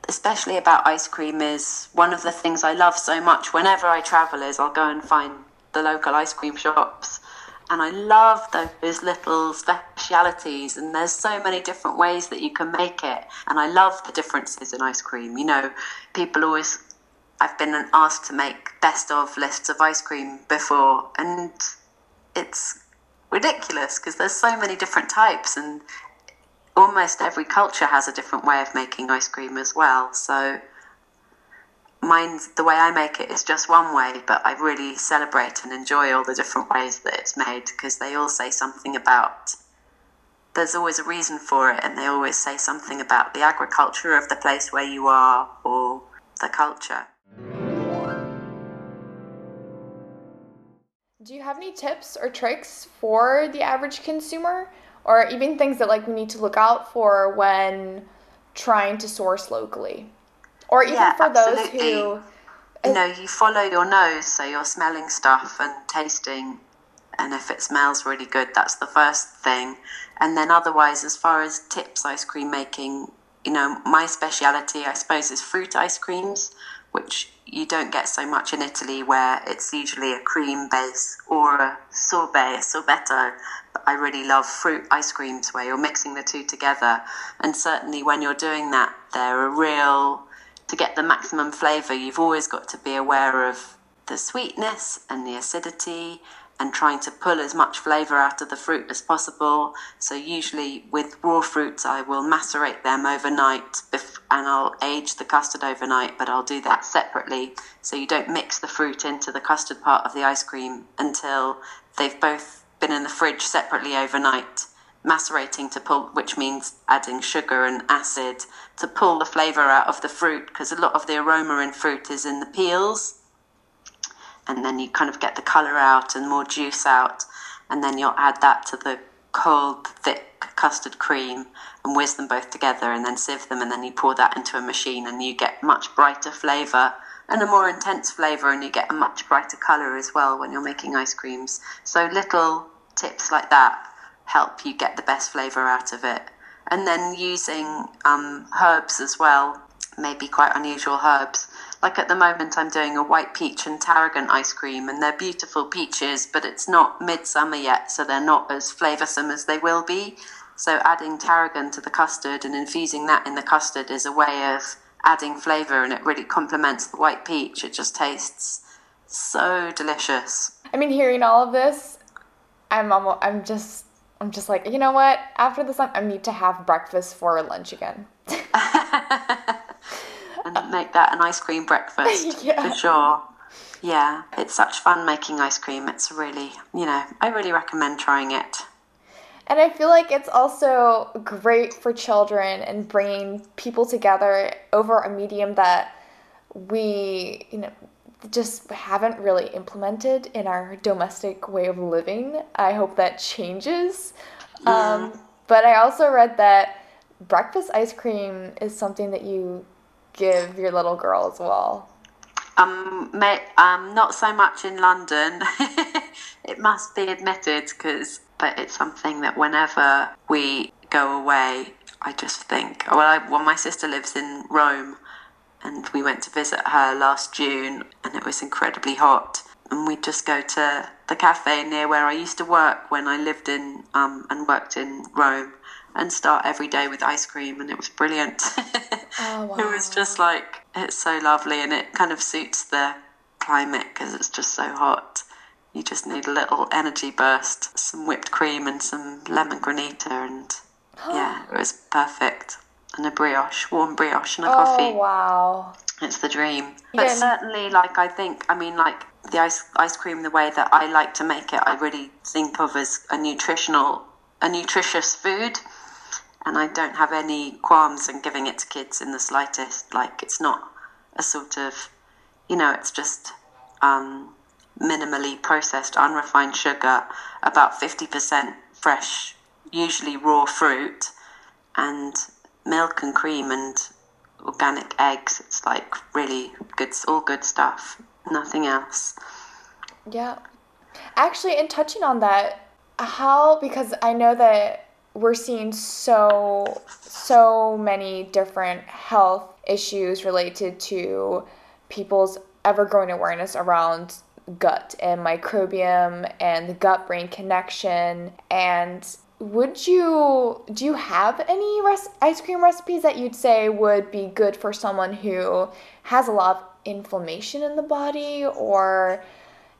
especially about ice cream, is one of the things I love so much whenever I travel is I'll go and find the local ice cream shops. And I love those little specialities, and there's so many different ways that you can make it. And I love the differences in ice cream. You know, people always, I've been asked to make best of lists of ice cream before, and it's ridiculous because there's so many different types and almost every culture has a different way of making ice cream as well. So the way i make it is just one way but i really celebrate and enjoy all the different ways that it's made because they all say something about there's always a reason for it and they always say something about the agriculture of the place where you are or the culture Do you have any tips or tricks for the average consumer or even things that like we need to look out for when trying to source locally? Or even Yeah, for those who you know, you follow your nose, so you're smelling stuff and tasting, and if it smells really good, that's the first thing. And then otherwise, as far as tips ice cream making, you know, my speciality, I suppose, is fruit ice creams, which you don't get so much in Italy, where it's usually a cream base or a sorbet, a sorbetto. But I really love fruit ice creams where you're mixing the two together. And certainly when you're doing that, they're a real to get the maximum flavor, you've always got to be aware of the sweetness and the acidity and trying to pull as much flavor out of the fruit as possible. So, usually with raw fruits, I will macerate them overnight and I'll age the custard overnight, but I'll do that separately. So, you don't mix the fruit into the custard part of the ice cream until they've both been in the fridge separately overnight macerating to pull, which means adding sugar and acid to pull the flavor out of the fruit because a lot of the aroma in fruit is in the peels. And then you kind of get the color out and more juice out. And then you'll add that to the cold, thick custard cream and whiz them both together and then sieve them. And then you pour that into a machine and you get much brighter flavor and a more intense flavor. And you get a much brighter color as well when you're making ice creams. So little tips like that help you get the best flavor out of it. And then using um, herbs as well, maybe quite unusual herbs. Like at the moment, I'm doing a white peach and tarragon ice cream, and they're beautiful peaches, but it's not midsummer yet, so they're not as flavoursome as they will be. So, adding tarragon to the custard and infusing that in the custard is a way of adding flavour, and it really complements the white peach. It just tastes so delicious. I mean hearing all of this, I'm almost, I'm just I'm just like, you know what? After this I need to have breakfast for lunch again. <laughs> and make that an ice cream breakfast <laughs> Yeah. for sure. Yeah, it's such fun making ice cream. It's really, you know, I really recommend trying it. And I feel like it's also great for children and bringing people together over a medium that we, you know, just haven't really implemented in our domestic way of living. I hope that changes. Mm. Um, but I also read that breakfast ice cream is something that you give your little girl as well. Um, um, not so much in London. <laughs> it must be admitted, because but it's something that whenever we go away, I just think. Well, I, well, my sister lives in Rome, and we went to visit her last June, and it was incredibly hot. And we'd just go to the cafe near where I used to work when I lived in um, and worked in Rome, and start every day with ice cream, and it was brilliant. <laughs> Oh, wow. it was just like it's so lovely, and it kind of suits the climate because it's just so hot. You just need a little energy burst, some whipped cream, and some lemon granita, and <gasps> yeah, it was perfect. And a brioche, warm brioche, and a oh, coffee. wow! It's the dream. But yeah. certainly, like I think, I mean, like the ice ice cream, the way that I like to make it, I really think of as a nutritional, a nutritious food and I don't have any qualms in giving it to kids in the slightest. Like it's not a sort of, you know, it's just um, minimally processed, unrefined sugar, about fifty percent fresh, usually raw fruit, and milk and cream and organic eggs. It's like really good, all good stuff. Nothing else. Yeah. Actually, in touching on that, how because I know that we're seeing so so many different health issues related to people's ever growing awareness around gut and microbiome and the gut brain connection. And would you do you have any res- ice cream recipes that you'd say would be good for someone who has a lot of inflammation in the body or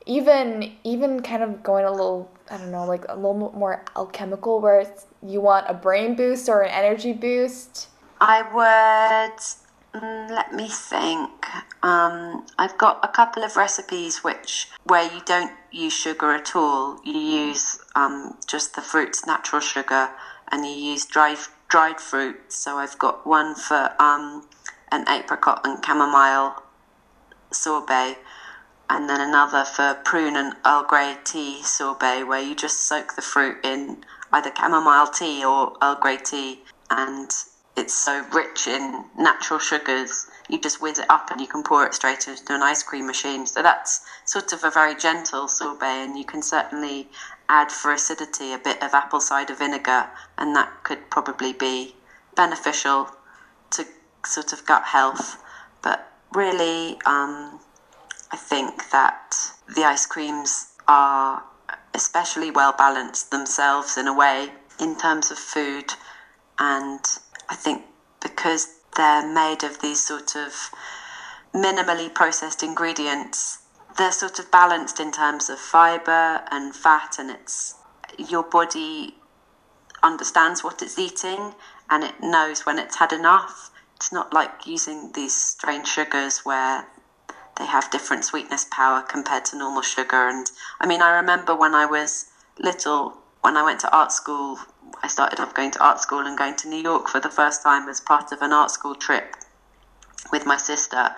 even even kind of going a little I don't know like a little more alchemical where it's you want a brain boost or an energy boost? I would. Mm, let me think. Um, I've got a couple of recipes which where you don't use sugar at all. You use um, just the fruit's natural sugar, and you use dried dried fruit. So I've got one for um, an apricot and chamomile sorbet, and then another for prune and Earl Grey tea sorbet, where you just soak the fruit in either chamomile tea or Earl Grey tea, and it's so rich in natural sugars. You just whiz it up and you can pour it straight into an ice cream machine. So that's sort of a very gentle sorbet, and you can certainly add for acidity a bit of apple cider vinegar, and that could probably be beneficial to sort of gut health. But really, um, I think that the ice creams are especially well balanced themselves in a way in terms of food. And I think because they're made of these sort of minimally processed ingredients, they're sort of balanced in terms of fiber and fat, and it's your body understands what it's eating and it knows when it's had enough. It's not like using these strange sugars where they have different sweetness power compared to normal sugar. And I mean, I remember when I was little, when I went to art school, I started off going to art school and going to New York for the first time as part of an art school trip with my sister.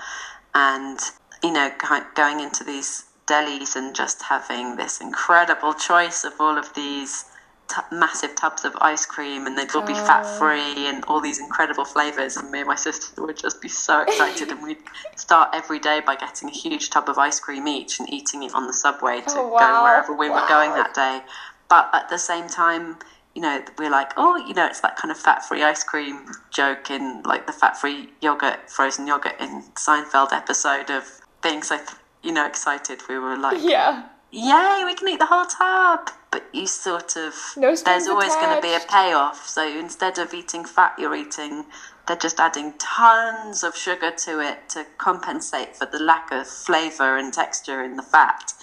And, you know, going into these delis and just having this incredible choice of all of these t- massive tubs of ice cream and they'd all be oh. fat free and all these incredible flavors and me and my sister would just be so excited and we'd start every day by getting a huge tub of ice cream each and eating it on the subway to oh, wow. go wherever we wow. were going that day but at the same time you know we're like oh you know it's that kind of fat-free ice cream joke in like the fat-free yogurt frozen yogurt in seinfeld episode of being so you know excited we were like yeah yay, we can eat the whole tub. But you sort of, no there's always going to be a payoff. So instead of eating fat, you're eating, they're just adding tons of sugar to it to compensate for the lack of flavour and texture in the fat.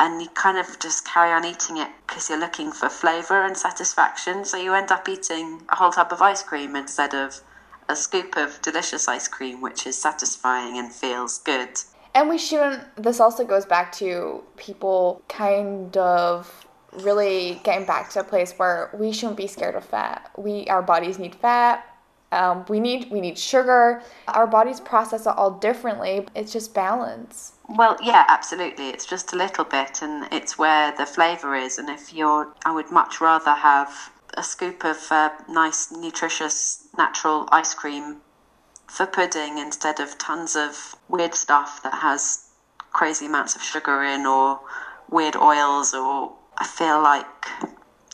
And you kind of just carry on eating it because you're looking for flavour and satisfaction. So you end up eating a whole tub of ice cream instead of a scoop of delicious ice cream, which is satisfying and feels good. And we shouldn't, this also goes back to people kind of really getting back to a place where we shouldn't be scared of fat. We, our bodies need fat. Um, we need we need sugar. Our bodies process it all differently. It's just balance. Well, yeah, absolutely. It's just a little bit, and it's where the flavour is. And if you're, I would much rather have a scoop of uh, nice, nutritious, natural ice cream for pudding instead of tons of weird stuff that has crazy amounts of sugar in or weird oils. Or I feel like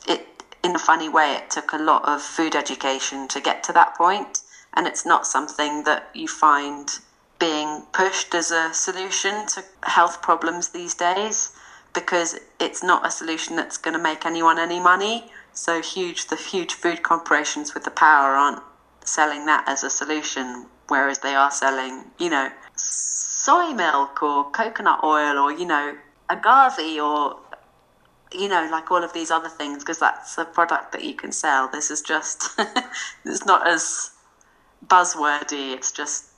it, in a funny way, it took a lot of food education to get to that point, and it's not something that you find being pushed as a solution to health problems these days because it's not a solution that's going to make anyone any money. So huge, the huge food corporations with the power aren't selling that as a solution, whereas they are selling, you know, soy milk or coconut oil or you know agave or you know like all of these other things because that's a product that you can sell. This is just <laughs> it's not as buzzwordy. It's just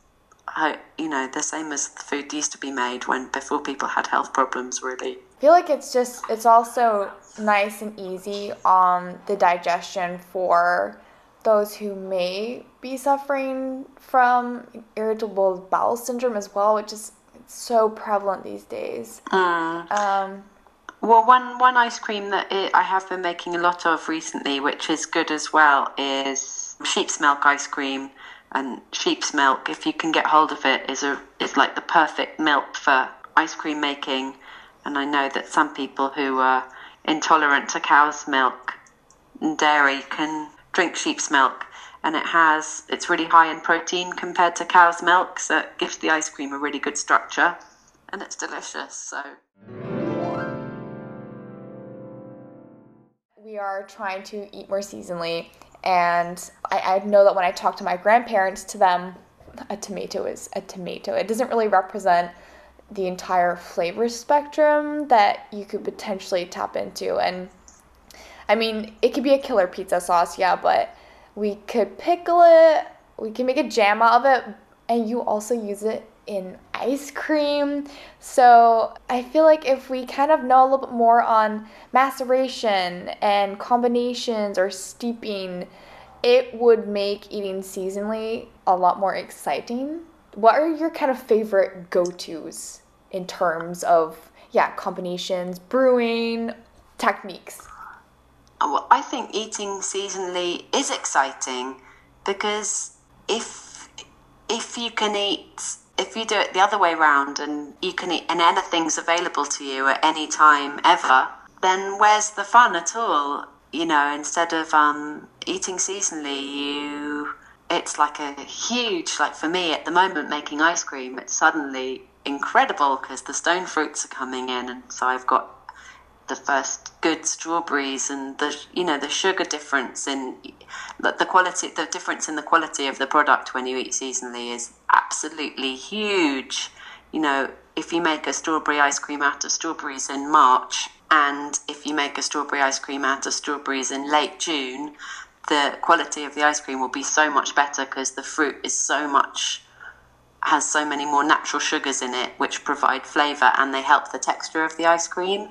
you know the same as the food used to be made when before people had health problems really I feel like it's just it's also nice and easy on the digestion for those who may be suffering from irritable bowel syndrome as well, which is so prevalent these days. Mm. Um, well, one one ice cream that it, I have been making a lot of recently, which is good as well, is sheep's milk ice cream. And sheep's milk, if you can get hold of it, is a is like the perfect milk for ice cream making. And I know that some people who are intolerant to cow's milk and dairy can drink sheep's milk. And it has it's really high in protein compared to cow's milk, so it gives the ice cream a really good structure, and it's delicious. So. We are trying to eat more seasonally. And I, I know that when i talk to my grandparents to them a tomato is a tomato. It doesn't really represent the entire flavor spectrum that you could potentially tap into. And i mean it could be a killer pizza sauce yeah but we could pickle it we can make a jam out of it and you also use it in ice cream. So I feel like if we kind of know a little bit more on maceration and combinations or steeping, it would make eating seasonally a lot more exciting. What are your kind of favorite go tos in terms of, yeah, combinations, brewing, techniques? Oh, well, I think eating seasonally is exciting because if if you can eat if you do it the other way around and you can and anything's available to you at any time ever, then where's the fun at all? You know, instead of um, eating seasonally, you it's like a huge like for me at the moment making ice cream. It's suddenly incredible because the stone fruits are coming in, and so I've got the first good strawberries and the you know the sugar difference in the, quality the difference in the quality of the product when you eat seasonally is absolutely huge. You know if you make a strawberry ice cream out of strawberries in march and if you make a strawberry ice cream out of strawberries in late june the quality of the ice cream will be so much better because the fruit is so much has so many more natural sugars in it which provide flavor and they help the texture of the ice cream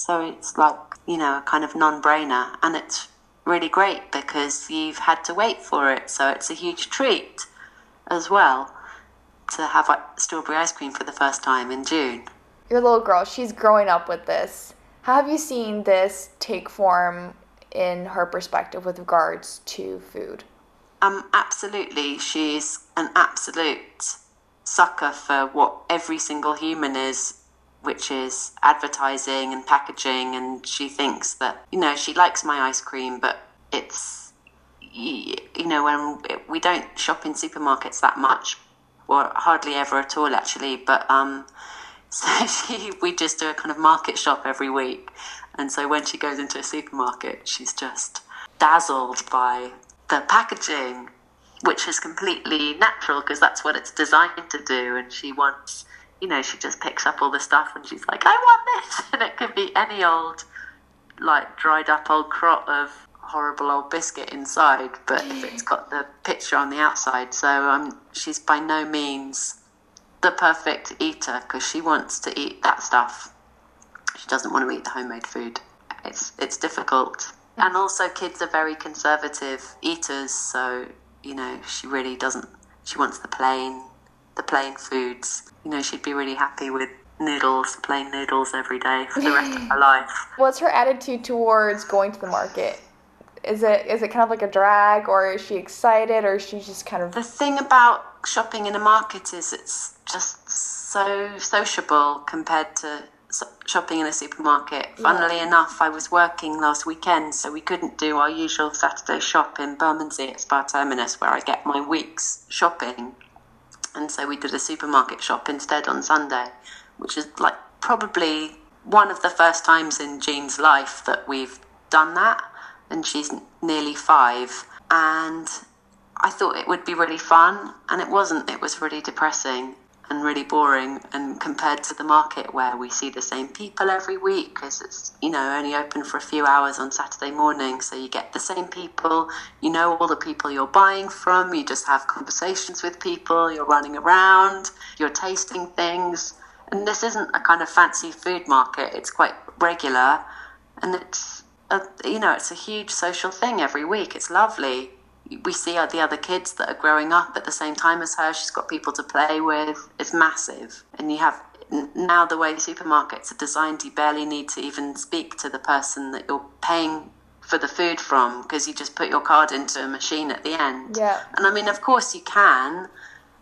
so it's like, you know, a kind of non brainer. And it's really great because you've had to wait for it. So it's a huge treat as well to have like, strawberry ice cream for the first time in June. Your little girl, she's growing up with this. How have you seen this take form in her perspective with regards to food? Um, absolutely. She's an absolute sucker for what every single human is which is advertising and packaging. And she thinks that, you know, she likes my ice cream, but it's, you know, when we don't shop in supermarkets that much, or hardly ever at all, actually. But, um, <laughs> so she, we just do a kind of market shop every week. And so when she goes into a supermarket, she's just dazzled by the packaging, which is completely natural because that's what it's designed to do. And she wants you know, she just picks up all the stuff and she's like, I want this. <laughs> And it could be any old, like, dried up old crot of horrible old biscuit inside, but if it's got the picture on the outside. So um, she's by no means the perfect eater because she wants to eat that stuff. She doesn't want to eat the homemade food. It's, it's difficult. And also, kids are very conservative eaters, so you know, she really doesn't. She wants the plain, the plain foods. You know, she'd be really happy with noodles, plain noodles every day for the rest of her <laughs> life. What's her attitude towards going to the market? Is it is it kind of like a drag, or is she excited, or is she just kind of The thing about shopping in a market is it's just so sociable compared to shopping in a supermarket. Funnily enough, I was working last weekend, so we couldn't do our usual Saturday shop in Bermondsey at Spa Terminus, where I get my week's shopping. And so we did a supermarket shop instead on Sunday, which is like probably one of the first times in Jean's life that we've done that. And she's nearly five. And I thought it would be really fun, and it wasn't. It was really depressing and really boring. And compared to the market where we see the same people every week, because it's you know only open for a few hours on Saturday morning, so you get the same people. You know all the people you're buying from. You just have conversations with people. You're running around. You're tasting things. And this isn't a kind of fancy food market. It's quite regular, and it's a, you know it's a huge social thing every week. It's lovely we see the other kids that are growing up at the same time as her. She's got people to play with. It's massive. And you have now the way supermarkets are designed, you barely need to even speak to the person that you're paying for the food from because you just put your card into a machine at the end. Yeah. And I mean, of course, you can.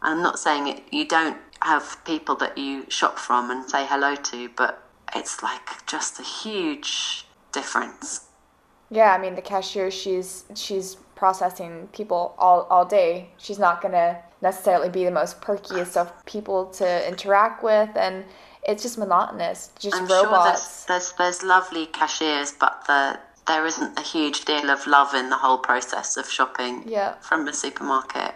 I'm not saying it, you don't have people that you shop from and say hello to, but it's like just a huge difference. Yeah, I mean the cashier she's she's processing people all, all day. She's not gonna necessarily be the most perkiest of people to interact with and it's just monotonous. Just I'm sure robots. there's, there's there's lovely cashiers, but the there isn't a huge deal of love in the whole process of shopping Yeah. from a supermarket,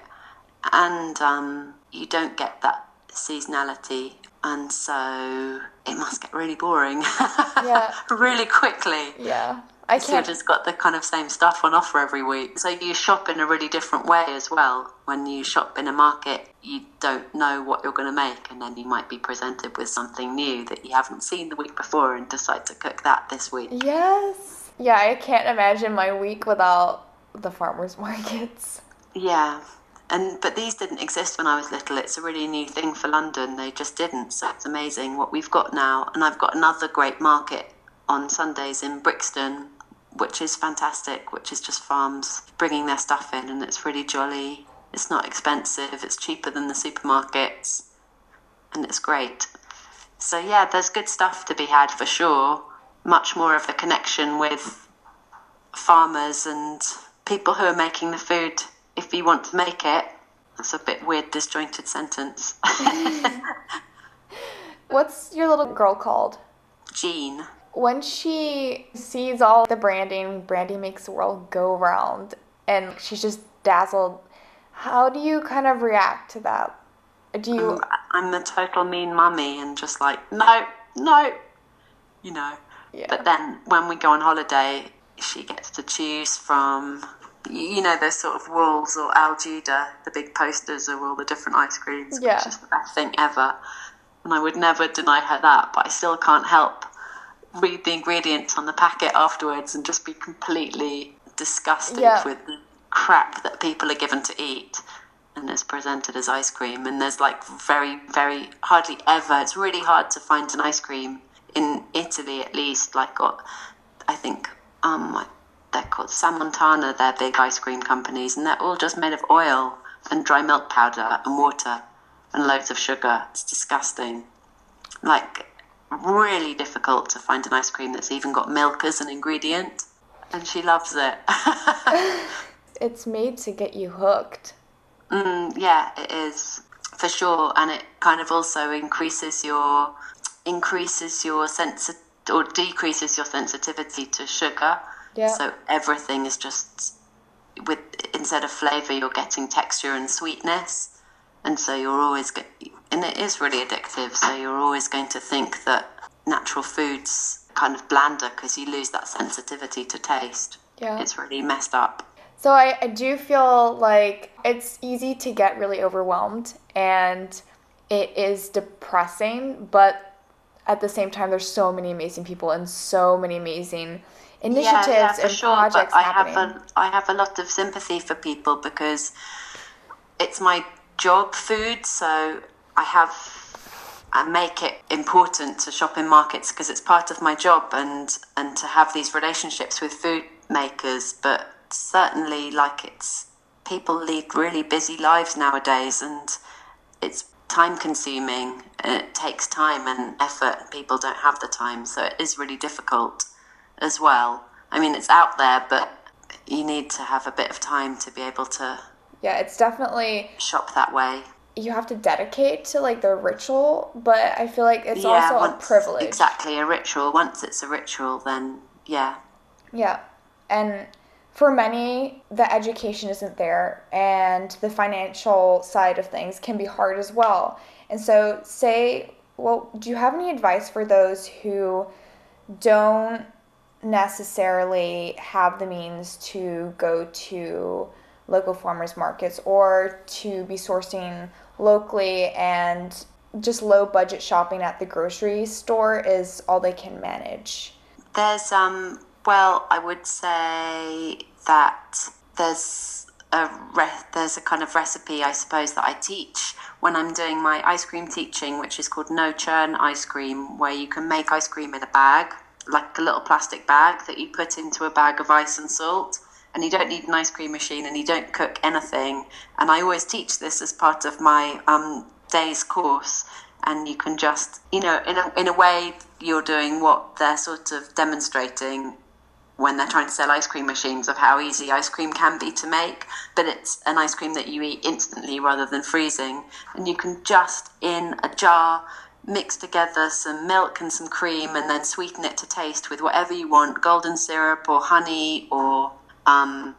and um, you don't get that seasonality, and so it must get really boring. <laughs> Yeah. really quickly. yeah. I can't just got the kind of same stuff on offer every week. So you shop in a really different way as well. When you shop in a market, you don't know what you're going to make, and then you might be presented with something new that you haven't seen the week before and decide to cook that this week. Yes. Yeah, I can't imagine my week without the farmers <laughs> markets. Yeah. And but these didn't exist when I was little. It's a really new thing for London. They just didn't. So it's amazing what we've got now. And I've got another great market on Sundays in Brixton, which is fantastic, which is just farms bringing their stuff in and it's really jolly. It's not expensive, it's cheaper than the supermarkets, and it's great. So, yeah, there's good stuff to be had for sure. Much more of a connection with farmers and people who are making the food if you want to make it. That's a bit weird, disjointed sentence. <laughs> What's your little girl called? Jean. When she sees all the branding, Brandy makes the world go round, and she's just dazzled. How do you kind of react to that? Do you? Um, I'm the total mean mummy and just like, no, no, you know. Yeah. But then when we go on holiday, she gets to choose from, you know, those sort of walls or Algida, the big posters of all the different ice creams, Yeah. which is the best thing ever. And I would never deny her that, but I still can't help read the ingredients on the packet afterwards and just be completely disgusted Yeah. with the crap that people are given to eat and it's presented as ice cream. And there's like very, very hardly ever. It's really hard to find an ice cream in Italy, at least. Like, uh, I think um, they're called Sammontana. They're big ice cream companies, and they're all just made of oil and dry milk powder and water and loads of sugar. It's disgusting. Like, really difficult to find an ice cream that's even got milk as an ingredient. And she loves it. <laughs> It's made to get you hooked. Mm, yeah, it is for sure, and it kind of also increases your increases your sense or decreases your sensitivity to sugar. Yeah. So everything is just with instead of flavor, you're getting texture and sweetness, and so you're always go- and it is really addictive. So you're always going to think that natural foods kind of blander because you lose that sensitivity to taste. Yeah. It's really messed up. So I, I do feel like it's easy to get really overwhelmed and it is depressing, but at the same time there's so many amazing people and so many amazing initiatives yeah, yeah, for and sure, projects but I happening. have a I have a lot of sympathy for people because it's my job food, so I have I make it important to shop in markets because it's part of my job and and to have these relationships with food makers. But certainly, like it's people lead really busy lives nowadays, and it's time consuming and it takes time and effort, and people don't have the time, so it is really difficult as well. I mean, it's out there, but you need to have a bit of time to be able to yeah, it's definitely shop that way. You have to dedicate to like the ritual, but I feel like it's also a privilege. Exactly, a ritual. Once it's a ritual, then yeah. Yeah. And for many, the education isn't there, and the financial side of things can be hard as well. And so, say, well, do you have any advice for those who don't necessarily have the means to go to local farmers markets or to be sourcing locally and just low budget shopping at the grocery store is all they can manage? There's um well, I would say that there's a re- there's a kind of recipe I suppose that I teach when I'm doing my ice cream teaching, which is called no churn ice cream, where you can make ice cream in a bag, like a little plastic bag that you put into a bag of ice and salt. And you don't need an ice cream machine, and you don't cook anything. And I always teach this as part of my um, day's course. And you can just, you know, in a, in a way, you're doing what they're sort of demonstrating when they're trying to sell ice cream machines of how easy ice cream can be to make, but it's an ice cream that you eat instantly rather than freezing. And you can just in a jar mix together some milk and some cream and then sweeten it to taste with whatever you want golden syrup or honey or um,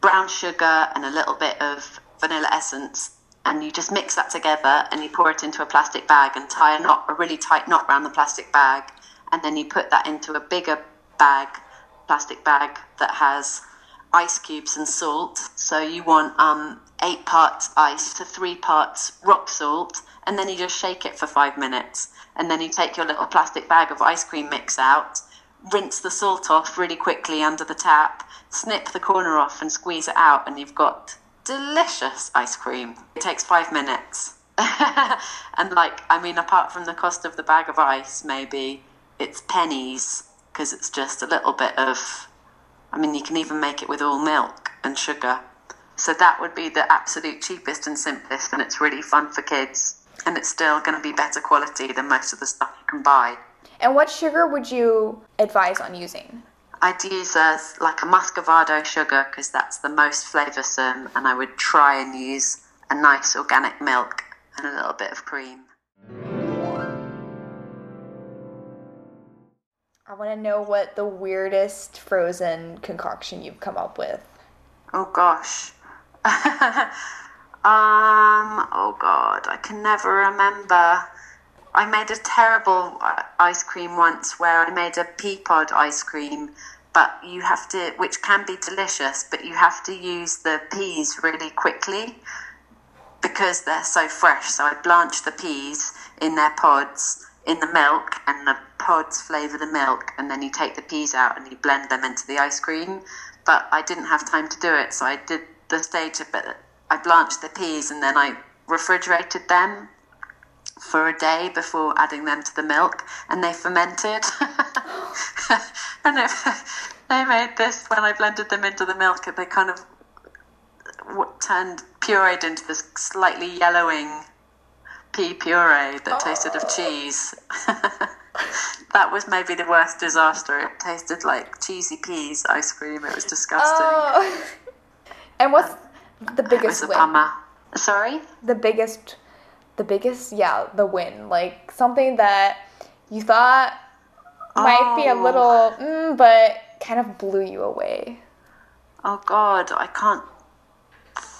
brown sugar and a little bit of vanilla essence. And you just mix that together and you pour it into a plastic bag and tie a knot, a really tight knot around the plastic bag. And then you put that into a bigger bag plastic bag that has ice cubes and salt. So you want um, eight parts ice to three parts rock salt, and then you just shake it for five minutes. And then you take your little plastic bag of ice cream mix out, rinse the salt off really quickly under the tap, snip the corner off, and squeeze it out, and you've got delicious ice cream. It takes five minutes. <laughs> and like, I mean, apart from the cost of the bag of ice, maybe it's pennies because it's just a little bit of. I mean, you can even make it with all milk and sugar. So that would be the absolute cheapest and simplest, and it's really fun for kids. And it's still going to be better quality than most of the stuff you can buy. And what sugar would you advise on using? I'd use a, like a muscovado sugar because that's the most flavoursome, and I would try and use a nice organic milk and a little bit of cream. I want to know what the weirdest frozen concoction you've come up with. Oh gosh. <laughs> um. Oh god, I can never remember. I made a terrible uh, ice cream once where I made a pea pod ice cream, but you have to, which can be delicious, but you have to use the peas really quickly because they're so fresh. So I blanch the peas in their pods in the milk, and the pods flavour the milk, and then you take the peas out and you blend them into the ice cream. But I didn't have time to do it, so I did the stage of. I blanched the peas and then I refrigerated them for a day before adding them to the milk, and they fermented. <laughs> and it, they made this when I blended them into the milk. They kind of what turned pureed into this slightly yellowing pea puree that tasted of cheese. <laughs> that was maybe the worst disaster. It tasted like cheesy peas ice cream. It was disgusting. Oh. <laughs> and what's um, the it biggest was a win? bummer. Sorry? The biggest, the biggest, yeah, the win. Like something that you thought might be a Oh. little, mm, but kind of blew you away. Oh God, I can't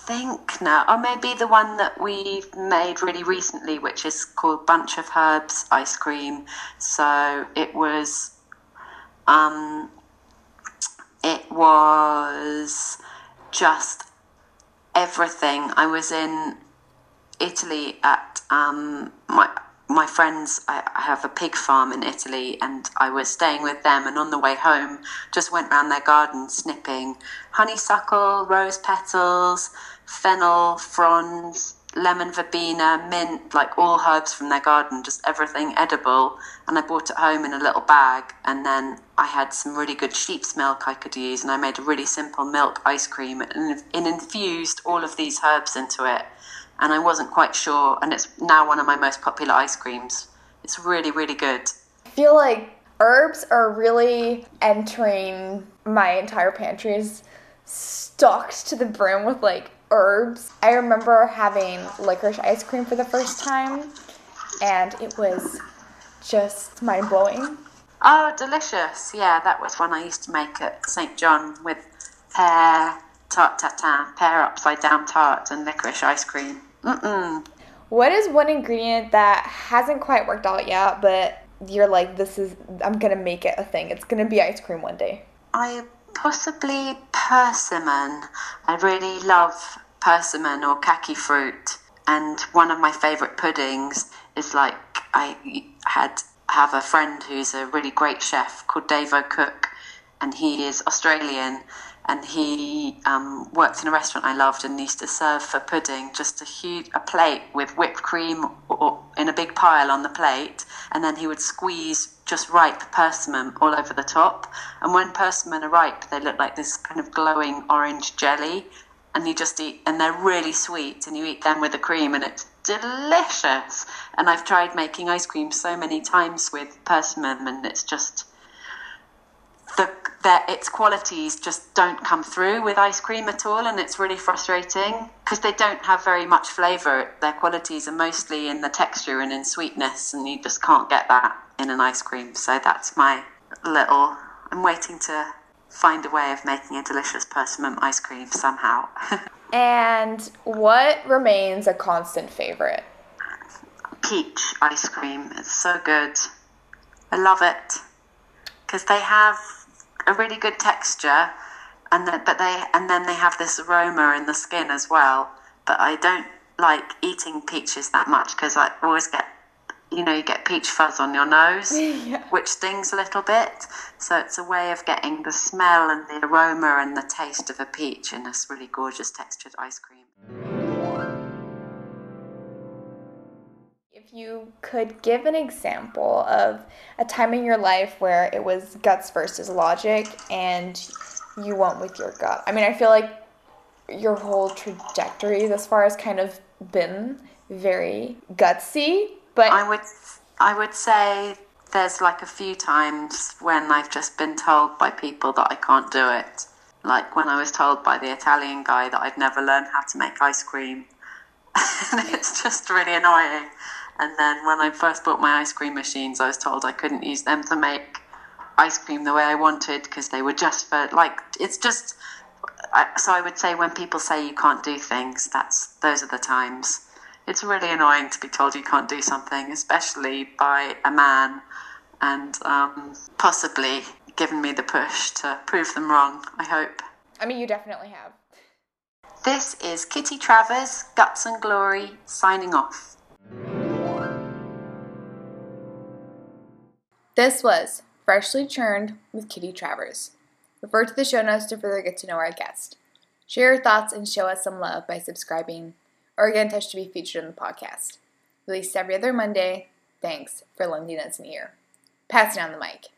think now. Or maybe the one that we've made really recently, which is called Bunch of Herbs ice cream. So it was, um, it was just everything. I was in Italy at um, my my friends, I, I have a pig farm in Italy, and I was staying with them. And on the way home, just went round their garden snipping honeysuckle, rose petals, fennel, fronds, lemon verbena, mint, like all herbs from their garden, just everything edible. And I brought it home in a little bag. And then I had some really good sheep's milk I could use. And I made a really simple milk ice cream and, and infused all of these herbs into it. And I wasn't quite sure. And it's now one of my most popular ice creams. It's really, really good. I feel like herbs are really entering my entire pantries stocked to the brim with like herbs. I remember having licorice ice cream for the first time, and it was just mind blowing. Oh, delicious. Yeah, that was one I used to make at St. John with pear, tart tatin, pear upside down tart, and licorice ice cream. Mm-mm. What is one ingredient that hasn't quite worked out yet, but you're like, this is, I'm gonna make it a thing. It's gonna be ice cream one day? I possibly persimmon. I really love persimmon or kaki fruit. And one of my favourite puddings is like I had have a friend who's a really great chef called Dave O'Cook, and he is Australian. And he um, worked in a restaurant I loved and used to serve for pudding just a huge a plate with whipped cream or, in a big pile on the plate, and then he would squeeze just ripe persimmon all over the top. And when persimmon are ripe, they look like this kind of glowing orange jelly. And you just eat, and they're really sweet, and you eat them with the cream, and it's delicious. And I've tried making ice cream so many times with persimmon, and it's just the that its qualities just don't come through with ice cream at all, and it's really frustrating because they don't have very much flavour. Their qualities are mostly in the texture and in sweetness, and you just can't get that in an ice cream. So that's my little. I'm waiting to find a way of making a delicious persimmon ice cream somehow. <laughs> and what remains a constant favorite? Peach ice cream. It's so good. I love it because they have a really good texture, and then, but they and then they have this aroma in the skin as well. But I don't like eating peaches that much because I always get, you know, you get peach fuzz on your nose, <laughs> yeah. which stings a little bit. So it's a way of getting the smell and the aroma and the taste of a peach in this really gorgeous textured ice cream. You could give an example of a time in your life where it was guts versus logic and you went with your gut. I mean, I feel like your whole trajectory this far has kind of been very gutsy, but I would I would say there's like a few times when I've just been told by people that I can't do it. Like when I was told by the Italian guy that I'd never learn how to make ice cream. <laughs> and it's just really annoying. And then when I first bought my ice cream machines, I was told I couldn't use them to make ice cream the way I wanted because they were just for like it's just. So I would say when people say you can't do things, that's those are the times. It's really annoying to be told you can't do something, especially by a man, and um, possibly given me the push to prove them wrong. I hope. I mean, you definitely have. This is Kitty Travers, Guts and Glory, signing off. This was Freshly Churned with Kitty Travers. Refer to the show notes to further get to know our guest. Share your thoughts and show us some love by subscribing or get in touch to be featured on the podcast. Released every other Monday. Thanks for lending us an ear. Passing on the mic.